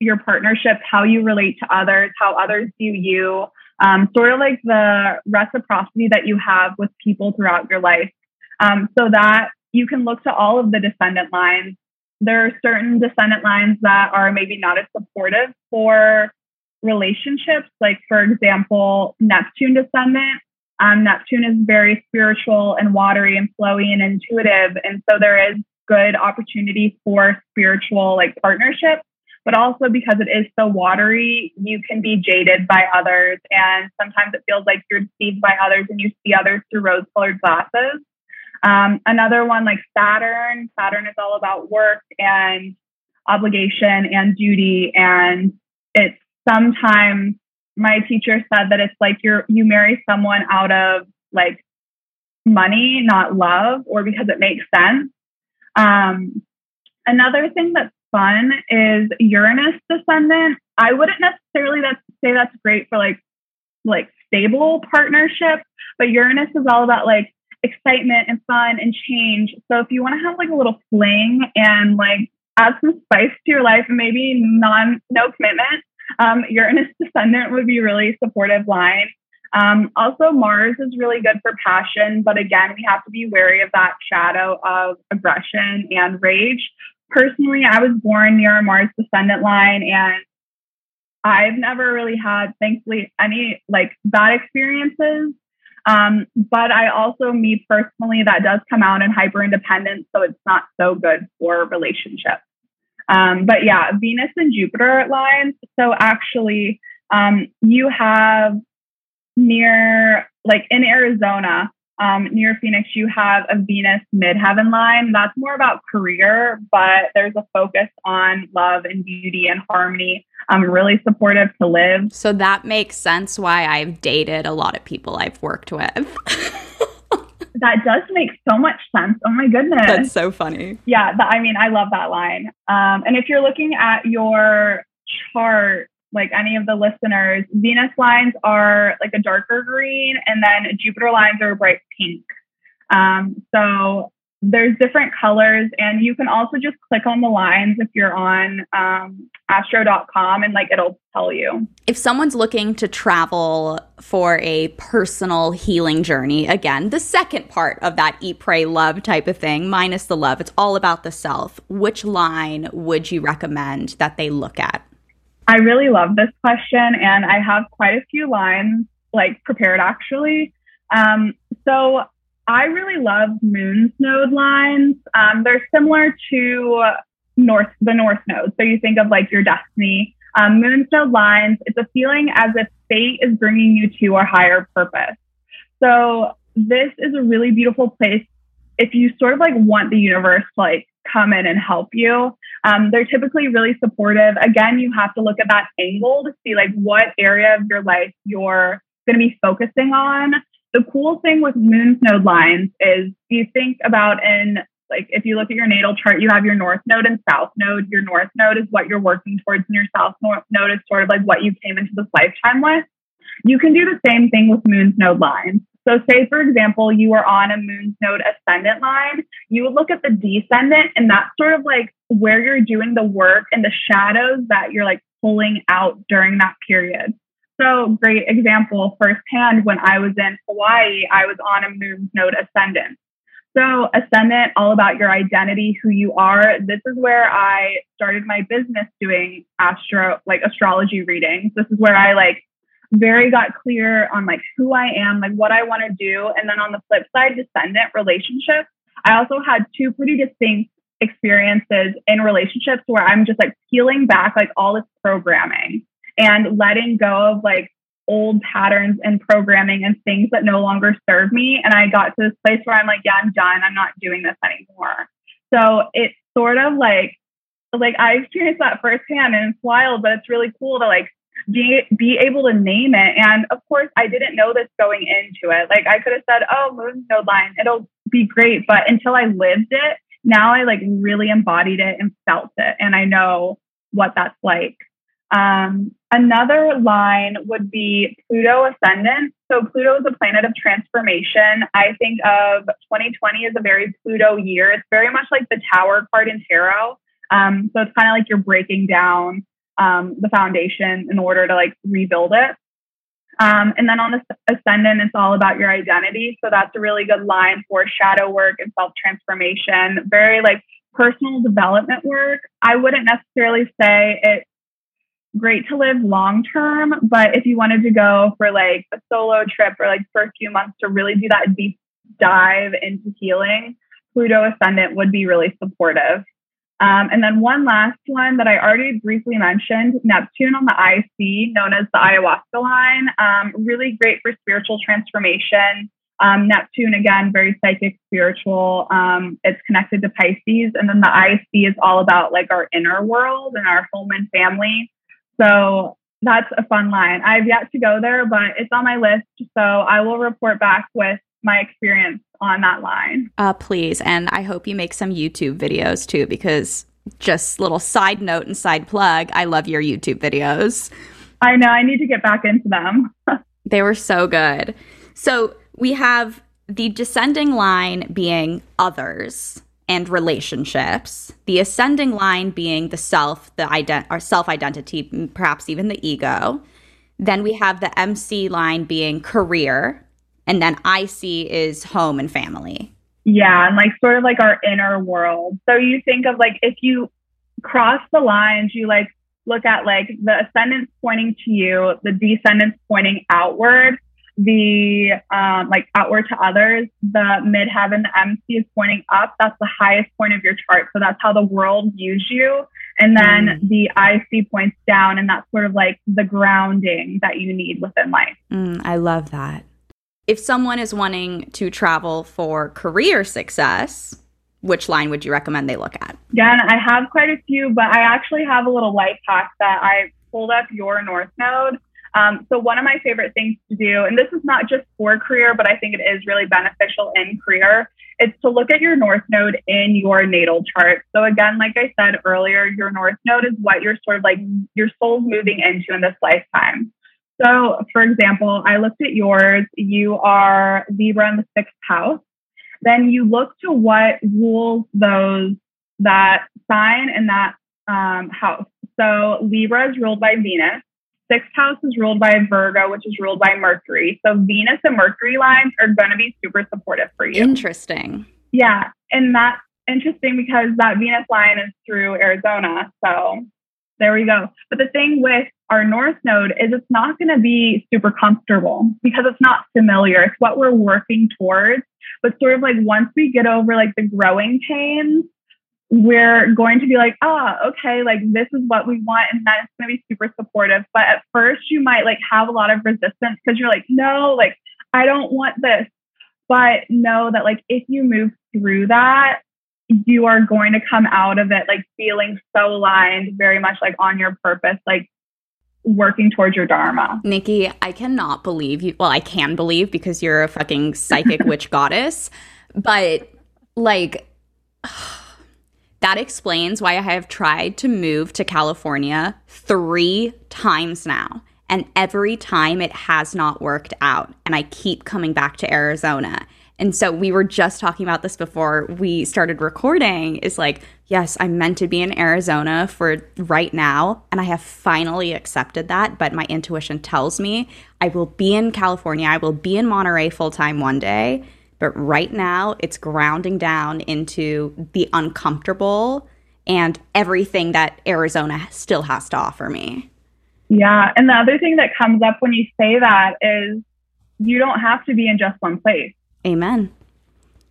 your partnerships, how you relate to others, how others view you, um, sort of like the reciprocity that you have with people throughout your life. Um, so that you can look to all of the descendant lines there are certain descendant lines that are maybe not as supportive for relationships. Like, for example, Neptune descendant. Um, Neptune is very spiritual and watery and flowy and intuitive. And so there is good opportunity for spiritual like partnerships. But also because it is so watery, you can be jaded by others. And sometimes it feels like you're deceived by others and you see others through rose colored glasses. Um, another one like Saturn. Saturn is all about work and obligation and duty. And it's sometimes my teacher said that it's like you're you marry someone out of like money, not love, or because it makes sense. Um, another thing that's fun is Uranus descendant. I wouldn't necessarily that, say that's great for like like stable partnership, but Uranus is all about like excitement and fun and change. So if you want to have like a little fling and like add some spice to your life and maybe non no commitment, um, Uranus [laughs] descendant would be really supportive line. Um, also, Mars is really good for passion, but again, we have to be wary of that shadow of aggression and rage. Personally, I was born near a Mars descendant line, and I've never really had, thankfully, any like bad experiences. Um, but I also, me personally, that does come out in hyper independence. So it's not so good for relationships. Um, but yeah, Venus and Jupiter lines. So actually, um, you have near, like in Arizona, um, near Phoenix, you have a Venus midheaven line. That's more about career, but there's a focus on love and beauty and harmony. I'm really supportive to live. So that makes sense why I've dated a lot of people I've worked with. [laughs] that does make so much sense. Oh my goodness. That's so funny. Yeah, I mean, I love that line. Um, and if you're looking at your chart, like any of the listeners, Venus lines are like a darker green, and then Jupiter lines are a bright pink. Um, so there's different colors, and you can also just click on the lines if you're on um, astro.com and like it'll tell you. If someone's looking to travel for a personal healing journey, again, the second part of that eat, pray, love type of thing, minus the love, it's all about the self. Which line would you recommend that they look at? I really love this question, and I have quite a few lines like prepared actually. Um, so I really love Moon's node lines. Um, they're similar to north, the north node. So you think of like your destiny. Um, moon's node lines, it's a feeling as if fate is bringing you to a higher purpose. So this is a really beautiful place if you sort of like want the universe like come in and help you. Um, they're typically really supportive. Again, you have to look at that angle to see like what area of your life you're going to be focusing on. The cool thing with moon's node lines is you think about in like if you look at your natal chart, you have your north node and south node. Your north node is what you're working towards, and your south node is sort of like what you came into this lifetime with. You can do the same thing with moon's node lines. So, say for example, you are on a moon's node ascendant line, you would look at the descendant, and that's sort of like where you're doing the work and the shadows that you're like pulling out during that period. So, great example firsthand when I was in Hawaii, I was on a moon's node ascendant. So, ascendant, all about your identity, who you are. This is where I started my business doing astro, like astrology readings. This is where I like very got clear on like who I am, like what I want to do. And then on the flip side, descendant relationships. I also had two pretty distinct experiences in relationships where I'm just like peeling back like all this programming and letting go of like old patterns and programming and things that no longer serve me. And I got to this place where I'm like, yeah, I'm done. I'm not doing this anymore. So it's sort of like, like I experienced that firsthand and it's wild, but it's really cool to like be be able to name it. And of course, I didn't know this going into it. Like I could have said, "Oh, moon node line, it'll be great," but until I lived it, now I like really embodied it and felt it, and I know what that's like. Um, another line would be Pluto ascendant. So Pluto is a planet of transformation. I think of 2020 as a very Pluto year. It's very much like the Tower card in tarot. Um, so it's kind of like you're breaking down um, the foundation in order to like rebuild it. Um, and then on the ascendant, it's all about your identity. So that's a really good line for shadow work and self transformation. Very like personal development work. I wouldn't necessarily say it's great to live long term, but if you wanted to go for like a solo trip or like for a few months to really do that deep dive into healing, Pluto ascendant would be really supportive. Um, and then one last one that I already briefly mentioned Neptune on the IC, known as the ayahuasca line. Um, really great for spiritual transformation. Um, Neptune, again, very psychic, spiritual. Um, it's connected to Pisces. And then the IC is all about like our inner world and our home and family. So that's a fun line. I've yet to go there, but it's on my list. So I will report back with my experience on that line. Uh, please. And I hope you make some YouTube videos too, because just little side note and side plug, I love your YouTube videos. I know. I need to get back into them. [laughs] they were so good. So we have the descending line being others and relationships, the ascending line being the self, the ident- or self identity, perhaps even the ego. Then we have the MC line being career, and then IC is home and family. Yeah, and like sort of like our inner world. So you think of like if you cross the lines, you like look at like the ascendants pointing to you, the descendants pointing outward, the um, like outward to others, the midheaven, the MC is pointing up. That's the highest point of your chart. So that's how the world views you. And then mm. the IC points down, and that's sort of like the grounding that you need within life. Mm, I love that if someone is wanting to travel for career success, which line would you recommend they look at? Again, I have quite a few, but I actually have a little life hack that I pulled up your North Node. Um, so one of my favorite things to do, and this is not just for career, but I think it is really beneficial in career, is to look at your North Node in your natal chart. So again, like I said earlier, your North Node is what you're sort of like your soul's moving into in this lifetime. So, for example, I looked at yours. You are Libra in the sixth house. Then you look to what rules those that sign in that um, house. So Libra is ruled by Venus. Sixth house is ruled by Virgo, which is ruled by Mercury. So Venus and Mercury lines are going to be super supportive for you. Interesting. Yeah, and that's interesting because that Venus line is through Arizona. So there we go. But the thing with our North Node is it's not going to be super comfortable because it's not familiar. It's what we're working towards. But sort of like once we get over like the growing pains, we're going to be like, ah, oh, okay, like this is what we want, and that's going to be super supportive. But at first, you might like have a lot of resistance because you're like, no, like I don't want this. But know that like if you move through that, you are going to come out of it like feeling so aligned, very much like on your purpose, like working towards your dharma. Nikki, I cannot believe you. Well, I can believe because you're a fucking psychic [laughs] witch goddess, but like. [sighs] That explains why I have tried to move to California three times now. And every time it has not worked out. And I keep coming back to Arizona. And so we were just talking about this before we started recording is like, yes, I'm meant to be in Arizona for right now. And I have finally accepted that. But my intuition tells me I will be in California. I will be in Monterey full time one day. But right now, it's grounding down into the uncomfortable and everything that Arizona still has to offer me. Yeah. And the other thing that comes up when you say that is you don't have to be in just one place. Amen.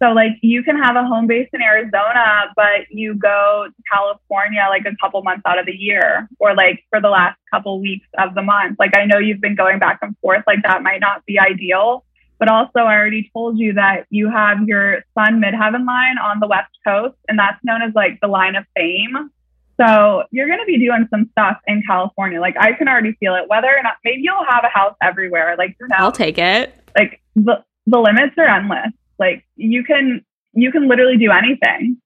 So, like, you can have a home base in Arizona, but you go to California like a couple months out of the year or like for the last couple weeks of the month. Like, I know you've been going back and forth, like, that might not be ideal. But also, I already told you that you have your Sun Midheaven line on the West Coast, and that's known as like the line of fame. So you're going to be doing some stuff in California. Like I can already feel it. Whether or not, maybe you'll have a house everywhere. Like you know, I'll take it. Like the the limits are endless. Like you can you can literally do anything.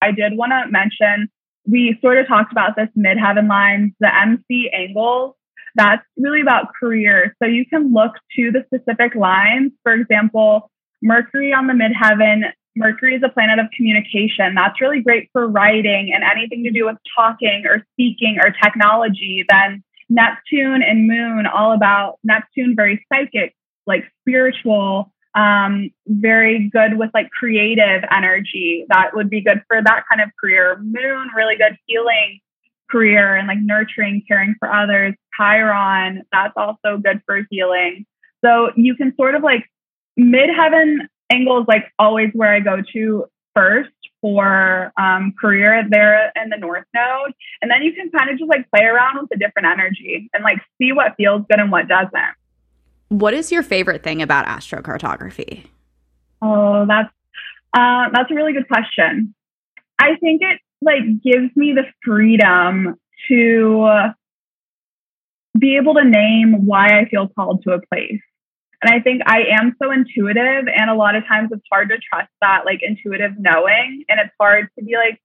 I did want to mention we sort of talked about this midheaven lines, the MC angles that's really about career. So you can look to the specific lines. For example, Mercury on the midheaven, Mercury is a planet of communication. That's really great for writing and anything to do with talking or speaking or technology. Then Neptune and Moon, all about Neptune, very psychic, like spiritual, um, very good with like creative energy. That would be good for that kind of career. Moon, really good healing career and like nurturing, caring for others. Chiron, that's also good for healing. So you can sort of like midheaven angle is like always where I go to first for um, career there in the north node. And then you can kind of just like play around with the different energy and like see what feels good and what doesn't. What is your favorite thing about astrocartography? Oh, that's uh, that's a really good question. I think it like gives me the freedom to be able to name why I feel called to a place. And I think I am so intuitive, and a lot of times it's hard to trust that like intuitive knowing. And it's hard to be like,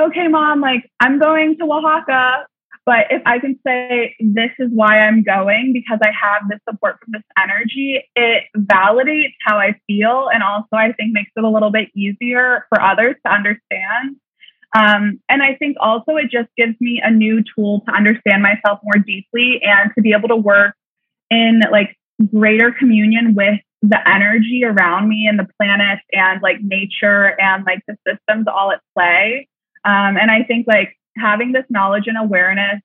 okay, mom, like I'm going to Oaxaca. But if I can say, this is why I'm going because I have this support from this energy, it validates how I feel. And also, I think makes it a little bit easier for others to understand. Um, and I think also it just gives me a new tool to understand myself more deeply and to be able to work in like greater communion with the energy around me and the planet and like nature and like the systems all at play. Um, and I think like having this knowledge and awareness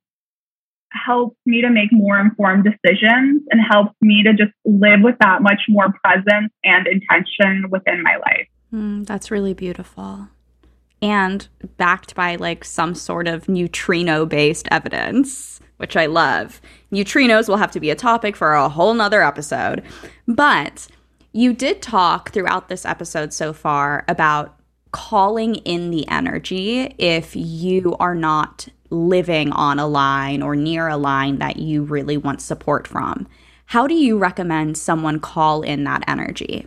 helps me to make more informed decisions and helps me to just live with that much more presence and intention within my life. Mm, that's really beautiful and backed by like some sort of neutrino based evidence, which I love. Neutrinos will have to be a topic for a whole nother episode. But you did talk throughout this episode so far about calling in the energy if you are not living on a line or near a line that you really want support from. How do you recommend someone call in that energy?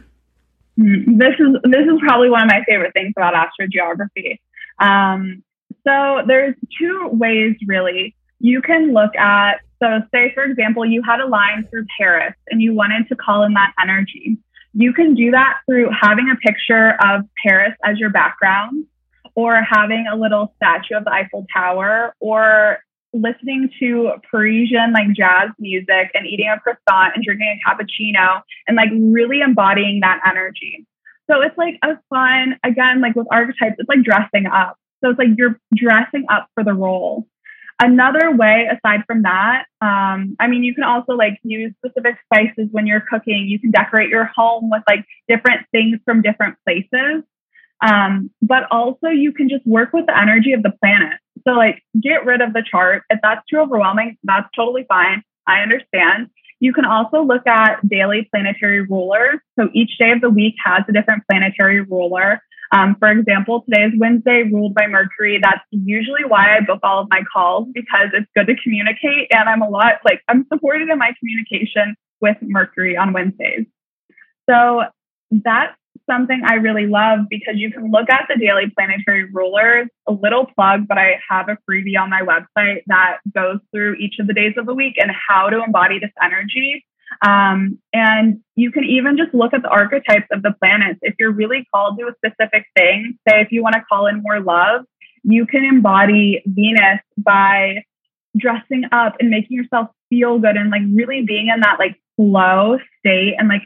Mm, this is this is probably one of my favorite things about astrogeography. Um, so there's two ways really. You can look at so say for example you had a line through Paris and you wanted to call in that energy. You can do that through having a picture of Paris as your background or having a little statue of the Eiffel Tower or listening to Parisian like jazz music and eating a croissant and drinking a cappuccino and like really embodying that energy. So it's like a fun, again, like with archetypes, it's like dressing up. So it's like you're dressing up for the role. Another way, aside from that, um, I mean, you can also like use specific spices when you're cooking. You can decorate your home with like different things from different places. Um, but also you can just work with the energy of the planet. So like get rid of the chart. If that's too overwhelming, that's totally fine. I understand. You can also look at daily planetary rulers. So each day of the week has a different planetary ruler. Um, for example, today is Wednesday, ruled by Mercury. That's usually why I book all of my calls because it's good to communicate. And I'm a lot like I'm supported in my communication with Mercury on Wednesdays. So that's something I really love because you can look at the daily planetary rulers, a little plug, but I have a freebie on my website that goes through each of the days of the week and how to embody this energy. Um, and you can even just look at the archetypes of the planets. If you're really called to a specific thing, say if you want to call in more love, you can embody Venus by dressing up and making yourself feel good and like really being in that like flow state and like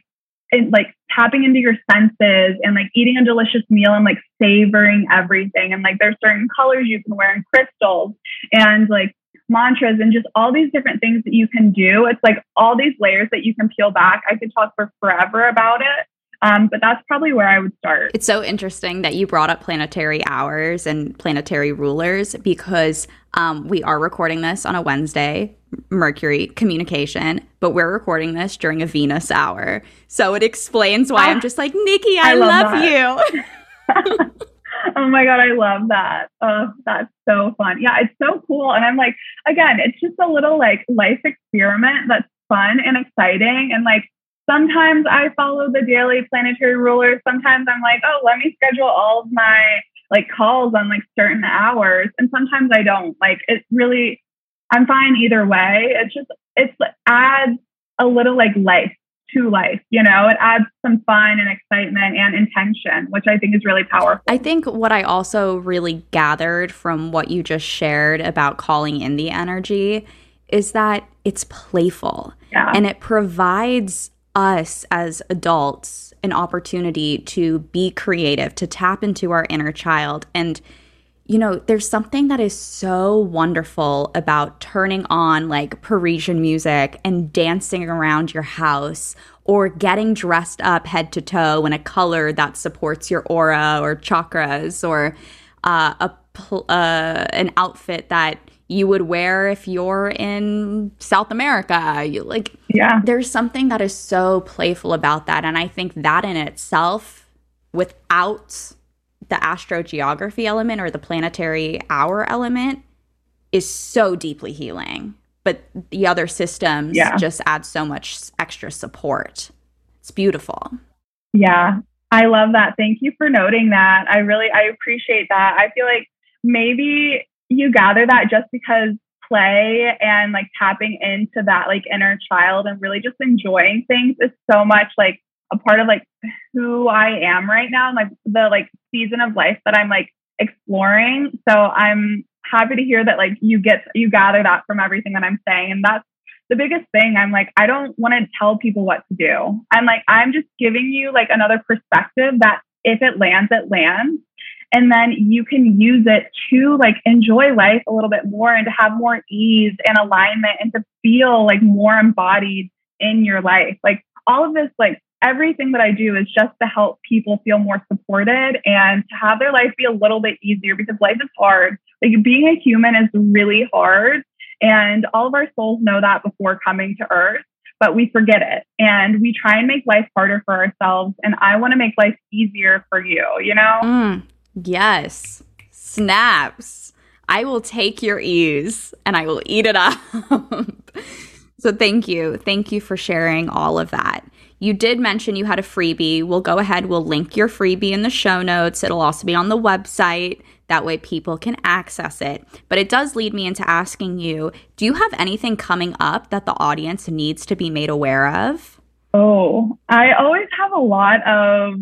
and like tapping into your senses and like eating a delicious meal and like savoring everything and like there's certain colors you can wear and crystals and like mantras and just all these different things that you can do. It's like all these layers that you can peel back. I could talk for forever about it. Um, but that's probably where I would start. It's so interesting that you brought up planetary hours and planetary rulers because um, we are recording this on a Wednesday, Mercury communication, but we're recording this during a Venus hour. So it explains why I'm ah, just like, Nikki, I, I love, love you. [laughs] [laughs] oh my god, I love that. Oh, that's so fun. Yeah, it's so cool. And I'm like, again, it's just a little like life experiment that's fun and exciting. And like sometimes I follow the daily planetary rulers. Sometimes I'm like, oh, let me schedule all of my like calls on like certain hours. And sometimes I don't. Like it really I'm fine either way. It just it's adds a little like life to life. You know, it adds some fun and excitement and intention, which I think is really powerful. I think what I also really gathered from what you just shared about calling in the energy is that it's playful yeah. and it provides us as adults an opportunity to be creative, to tap into our inner child and you know, there's something that is so wonderful about turning on like Parisian music and dancing around your house or getting dressed up head to toe in a color that supports your aura or chakras or uh, a uh, an outfit that you would wear if you're in South America. You like yeah. There's something that is so playful about that and I think that in itself without the astrogeography element or the planetary hour element is so deeply healing. But the other systems yeah. just add so much extra support. It's beautiful. Yeah, I love that. Thank you for noting that. I really I appreciate that. I feel like maybe you gather that just because play and like tapping into that like inner child and really just enjoying things is so much like a part of like who I am right now and like the like season of life that I'm like exploring. So I'm happy to hear that like you get you gather that from everything that I'm saying. And that's the biggest thing. I'm like, I don't want to tell people what to do. I'm like, I'm just giving you like another perspective that if it lands, it lands. And then you can use it to like enjoy life a little bit more and to have more ease and alignment and to feel like more embodied in your life. Like all of this like everything that I do is just to help people feel more supported and to have their life be a little bit easier because life is hard. Like being a human is really hard. And all of our souls know that before coming to earth, but we forget it. And we try and make life harder for ourselves. And I want to make life easier for you, you know? Mm, yes. Snaps. I will take your ease and I will eat it up. [laughs] so thank you. Thank you for sharing all of that. You did mention you had a freebie. We'll go ahead, we'll link your freebie in the show notes. It'll also be on the website. That way people can access it. But it does lead me into asking you do you have anything coming up that the audience needs to be made aware of? Oh, I always have a lot of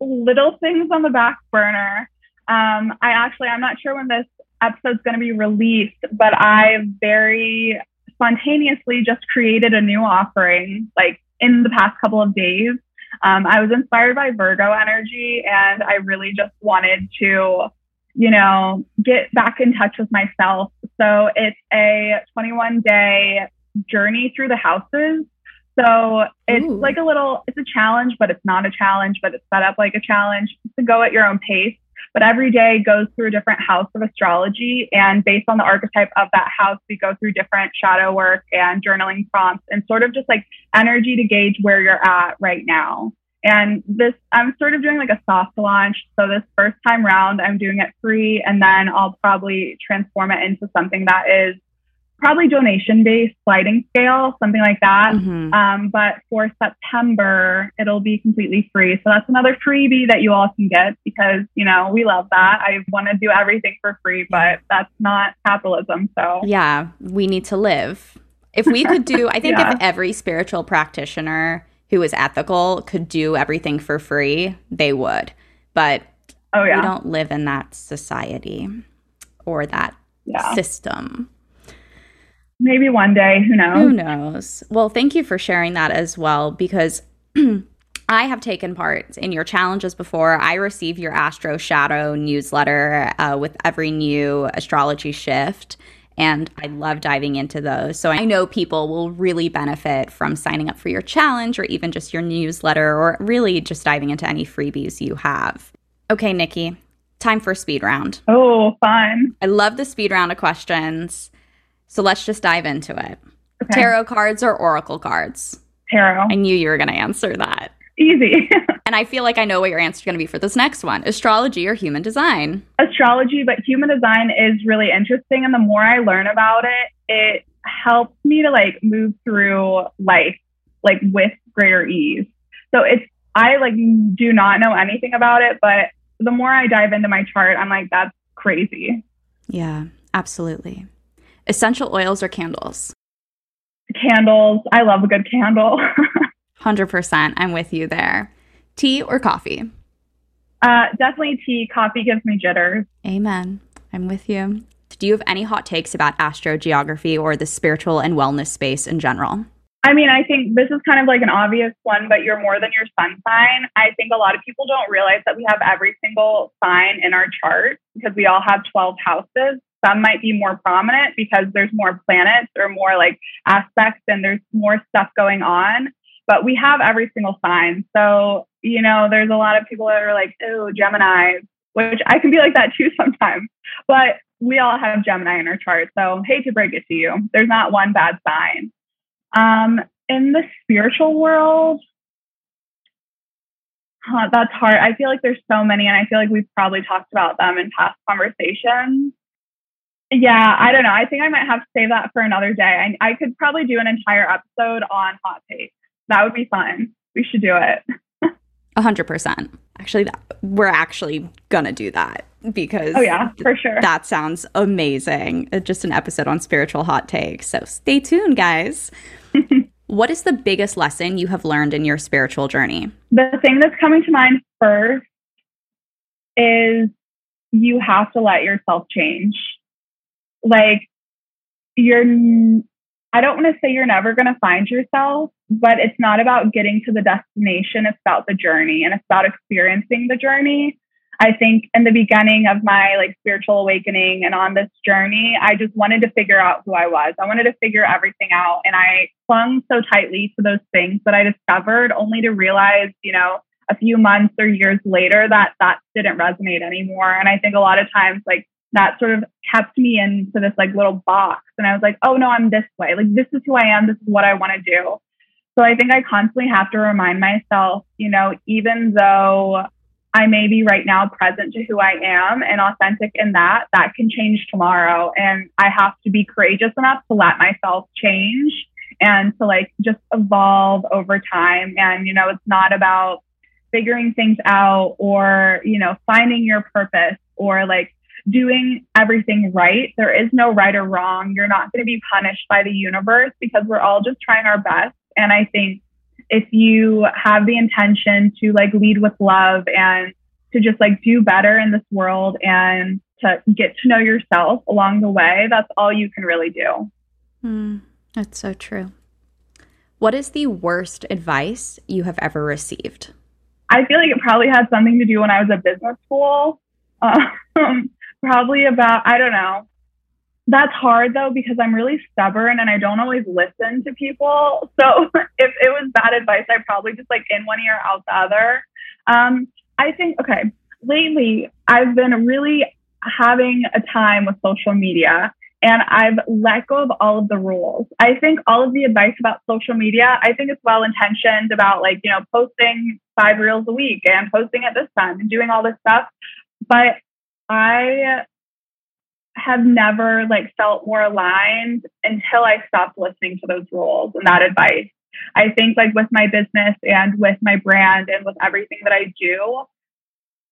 little things on the back burner. Um, I actually, I'm not sure when this episode's going to be released, but I very spontaneously just created a new offering like in the past couple of days. Um, I was inspired by Virgo energy and I really just wanted to, you know, get back in touch with myself. So it's a 21 day journey through the houses. So it's Ooh. like a little, it's a challenge, but it's not a challenge, but it's set up like a challenge to go at your own pace. But every day goes through a different house of astrology. And based on the archetype of that house, we go through different shadow work and journaling prompts and sort of just like energy to gauge where you're at right now. And this, I'm sort of doing like a soft launch. So this first time round, I'm doing it free, and then I'll probably transform it into something that is probably donation based sliding scale, something like that. Mm-hmm. Um, but for September, it'll be completely free. So that's another freebie that you all can get because, you know, we love that. I want to do everything for free, but that's not capitalism. So, yeah, we need to live. If we could do, I [laughs] think yeah. if every spiritual practitioner who is ethical could do everything for free, they would. But oh, yeah. we don't live in that society or that yeah. system. Maybe one day, who knows? Who knows? Well, thank you for sharing that as well because [clears throat] I have taken part in your challenges before. I receive your Astro Shadow newsletter uh, with every new astrology shift. And I love diving into those. So I know people will really benefit from signing up for your challenge or even just your newsletter or really just diving into any freebies you have. Okay, Nikki, time for speed round. Oh, fun. I love the speed round of questions. So let's just dive into it. Okay. Tarot cards or oracle cards? Tarot. I knew you were going to answer that. Easy. [laughs] and I feel like I know what your answer is going to be for this next one astrology or human design? Astrology, but human design is really interesting. And the more I learn about it, it helps me to like move through life like with greater ease. So it's, I like do not know anything about it, but the more I dive into my chart, I'm like, that's crazy. Yeah, absolutely. Essential oils or candles? Candles. I love a good candle. [laughs] 100%. I'm with you there. Tea or coffee? Uh, definitely tea. Coffee gives me jitters. Amen. I'm with you. Do you have any hot takes about astrogeography or the spiritual and wellness space in general? I mean, I think this is kind of like an obvious one, but you're more than your sun sign. I think a lot of people don't realize that we have every single sign in our chart because we all have 12 houses. Some might be more prominent because there's more planets or more like aspects and there's more stuff going on but we have every single sign. So, you know, there's a lot of people that are like, oh, Gemini, which I can be like that too [laughs] sometimes. But we all have Gemini in our chart. So, hate to break it to you, there's not one bad sign. Um, in the spiritual world, huh, that's hard. I feel like there's so many, and I feel like we've probably talked about them in past conversations. Yeah, I don't know. I think I might have to save that for another day. I, I could probably do an entire episode on hot takes that would be fun. We should do it. A hundred percent. Actually, that, we're actually gonna do that because oh yeah, for sure. That sounds amazing. Uh, just an episode on spiritual hot takes. So stay tuned, guys. [laughs] what is the biggest lesson you have learned in your spiritual journey? The thing that's coming to mind first is you have to let yourself change. Like you're I don't want to say you're never going to find yourself, but it's not about getting to the destination. It's about the journey and it's about experiencing the journey. I think in the beginning of my like spiritual awakening and on this journey, I just wanted to figure out who I was. I wanted to figure everything out. And I clung so tightly to those things that I discovered only to realize, you know, a few months or years later that that didn't resonate anymore. And I think a lot of times, like that sort of kept me into this like little box. And I was like, oh no, I'm this way. Like this is who I am. This is what I want to do. So I think I constantly have to remind myself, you know, even though I may be right now present to who I am and authentic in that, that can change tomorrow. And I have to be courageous enough to let myself change and to like just evolve over time. And, you know, it's not about figuring things out or, you know, finding your purpose or like doing everything right. There is no right or wrong. You're not going to be punished by the universe because we're all just trying our best. And I think if you have the intention to like lead with love and to just like do better in this world and to get to know yourself along the way, that's all you can really do. Mm, that's so true. What is the worst advice you have ever received? I feel like it probably had something to do when I was at business school. [laughs] Um, probably about, I don't know. That's hard though, because I'm really stubborn and I don't always listen to people. [laughs] So if it was bad advice, I probably just like in one ear, out the other. Um, I think, okay, lately I've been really having a time with social media and I've let go of all of the rules. I think all of the advice about social media, I think it's well intentioned about like, you know, posting five reels a week and posting at this time and doing all this stuff. But I have never like felt more aligned until I stopped listening to those rules and that advice. I think like with my business and with my brand and with everything that I do,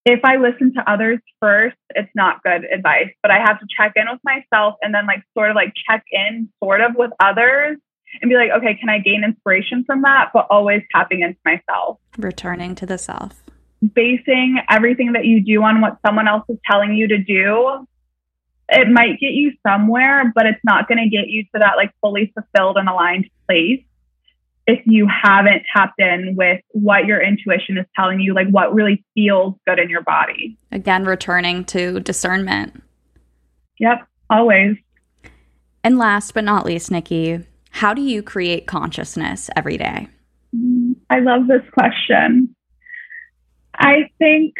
if I listen to others first, it's not good advice, but I have to check in with myself and then like sort of like check in sort of with others and be like, okay, can I gain inspiration from that? But always tapping into myself. Returning to the self. Basing everything that you do on what someone else is telling you to do, it might get you somewhere, but it's not going to get you to that like fully fulfilled and aligned place if you haven't tapped in with what your intuition is telling you, like what really feels good in your body. Again, returning to discernment. Yep, always. And last but not least, Nikki, how do you create consciousness every day? Mm, I love this question. I think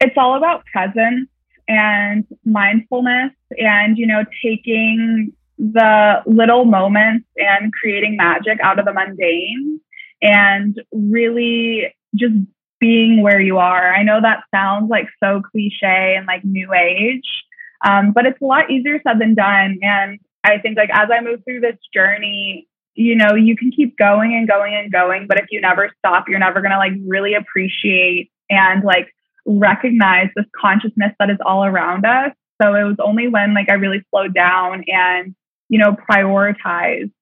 it's all about presence and mindfulness and, you know, taking the little moments and creating magic out of the mundane and really just being where you are. I know that sounds like so cliche and like new age, um, but it's a lot easier said than done. And I think like as I move through this journey, you know, you can keep going and going and going, but if you never stop, you're never to like really appreciate and like recognize this consciousness that is all around us. So it was only when like I really slowed down and you know, prioritized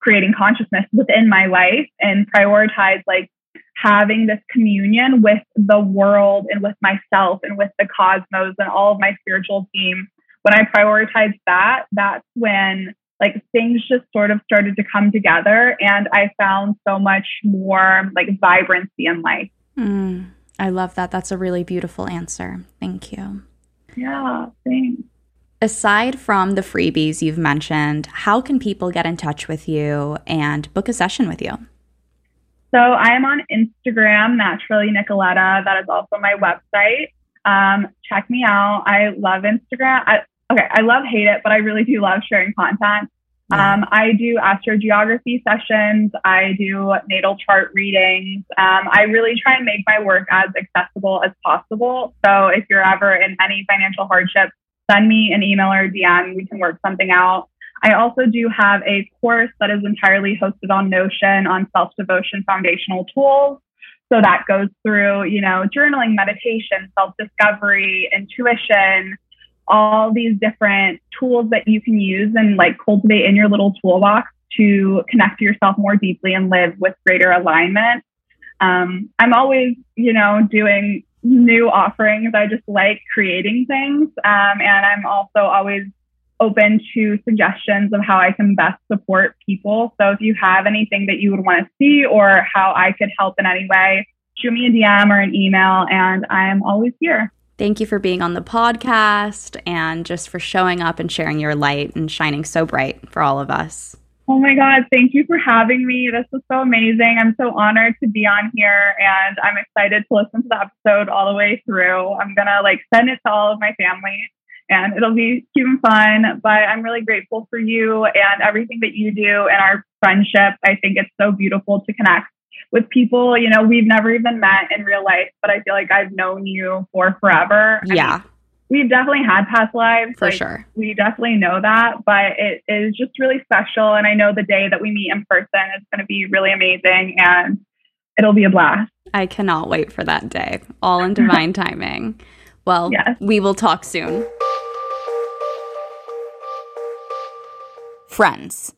creating consciousness within my life and prioritize like having this communion with the world and with myself and with the cosmos and all of my spiritual team. When I prioritized that, that's when like things just sort of started to come together and I found so much more like vibrancy in life. Mm, I love that. That's a really beautiful answer. Thank you. Yeah, thanks. Aside from the freebies you've mentioned, how can people get in touch with you and book a session with you? So I am on Instagram, naturally Nicoletta. That is also my website. Um, check me out. I love Instagram. I, okay, I love hate it, but I really do love sharing content. Um, I do astrogeography sessions. I do natal chart readings. Um, I really try and make my work as accessible as possible. So if you're ever in any financial hardship, send me an email or DM. We can work something out. I also do have a course that is entirely hosted on Notion on self devotion foundational tools. So that goes through, you know, journaling, meditation, self discovery, intuition, all these different tools that you can use and like cultivate in your little toolbox to connect to yourself more deeply and live with greater alignment. Um, I'm always, you know, doing new offerings. I just like creating things. Um, and I'm also always open to suggestions of how I can best support people. So if you have anything that you would want to see or how I could help in any way, shoot me a DM or an email, and I am always here. Thank you for being on the podcast and just for showing up and sharing your light and shining so bright for all of us. Oh my God, thank you for having me. This was so amazing. I'm so honored to be on here and I'm excited to listen to the episode all the way through. I'm going to like send it to all of my family and it'll be cute and fun. But I'm really grateful for you and everything that you do and our friendship. I think it's so beautiful to connect with people. You know, we've never even met in real life, but I feel like I've known you for forever. Yeah. I mean, we've definitely had past lives for like, sure we definitely know that but it is just really special and i know the day that we meet in person is going to be really amazing and it'll be a blast i cannot wait for that day all in [laughs] divine timing well yes. we will talk soon friends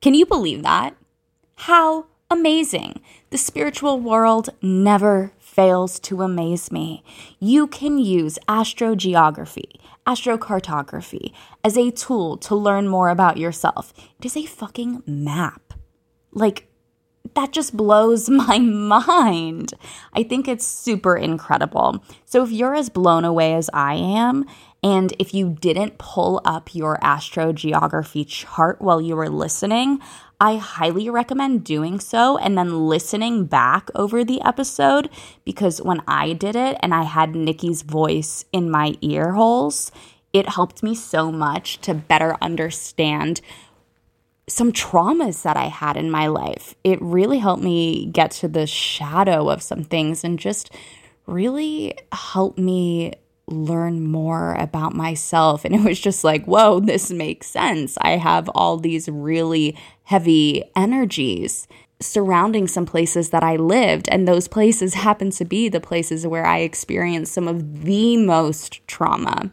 can you believe that how amazing the spiritual world never fails to amaze me. You can use astrogeography, astrocartography as a tool to learn more about yourself. It is a fucking map. Like, that just blows [laughs] my mind. I think it's super incredible. So, if you're as blown away as I am, and if you didn't pull up your astrogeography chart while you were listening, I highly recommend doing so and then listening back over the episode because when I did it and I had Nikki's voice in my ear holes, it helped me so much to better understand some traumas that I had in my life. It really helped me get to the shadow of some things and just really helped me learn more about myself. And it was just like, whoa, this makes sense. I have all these really heavy energies surrounding some places that I lived. And those places [laughs] happen to be the places where I experienced some of the most trauma.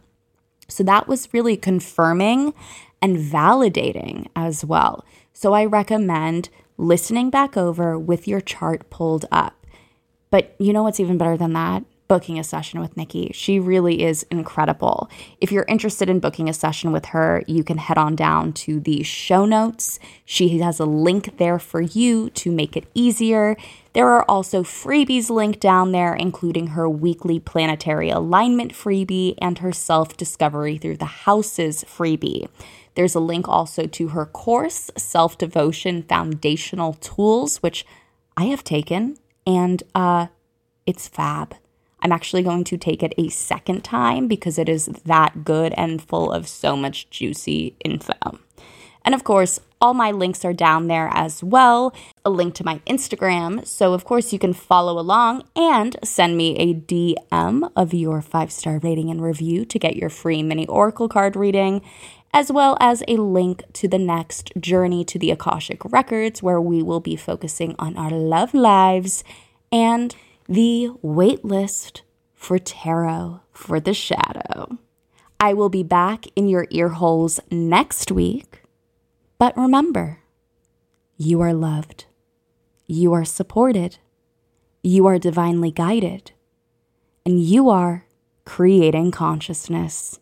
So that was really confirming and validating as well. So I recommend listening back over with your chart pulled up. But you know what's even better than that? Booking a session with Nikki. She really is incredible. If you're interested in booking a session with her, you can head on down to the show notes. She has a link there for you to make it easier. There are also freebies linked down there, including her weekly planetary alignment freebie and her self discovery through the houses freebie. There's a link also to her course, Self Devotion Foundational Tools, which I have taken, and uh, it's fab. I'm actually going to take it a second time because it is that good and full of so much juicy info. And of course, all my links are down there as well. A link to my Instagram. So, of course, you can follow along and send me a DM of your five star rating and review to get your free mini Oracle card reading, as well as a link to the next journey to the Akashic Records, where we will be focusing on our love lives and the waitlist for tarot for the shadow. I will be back in your ear holes next week. But remember, you are loved, you are supported, you are divinely guided, and you are creating consciousness.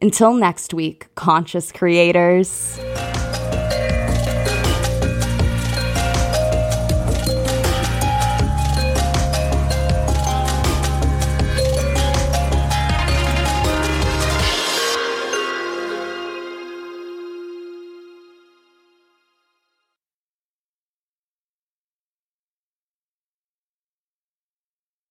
Until next week, conscious creators.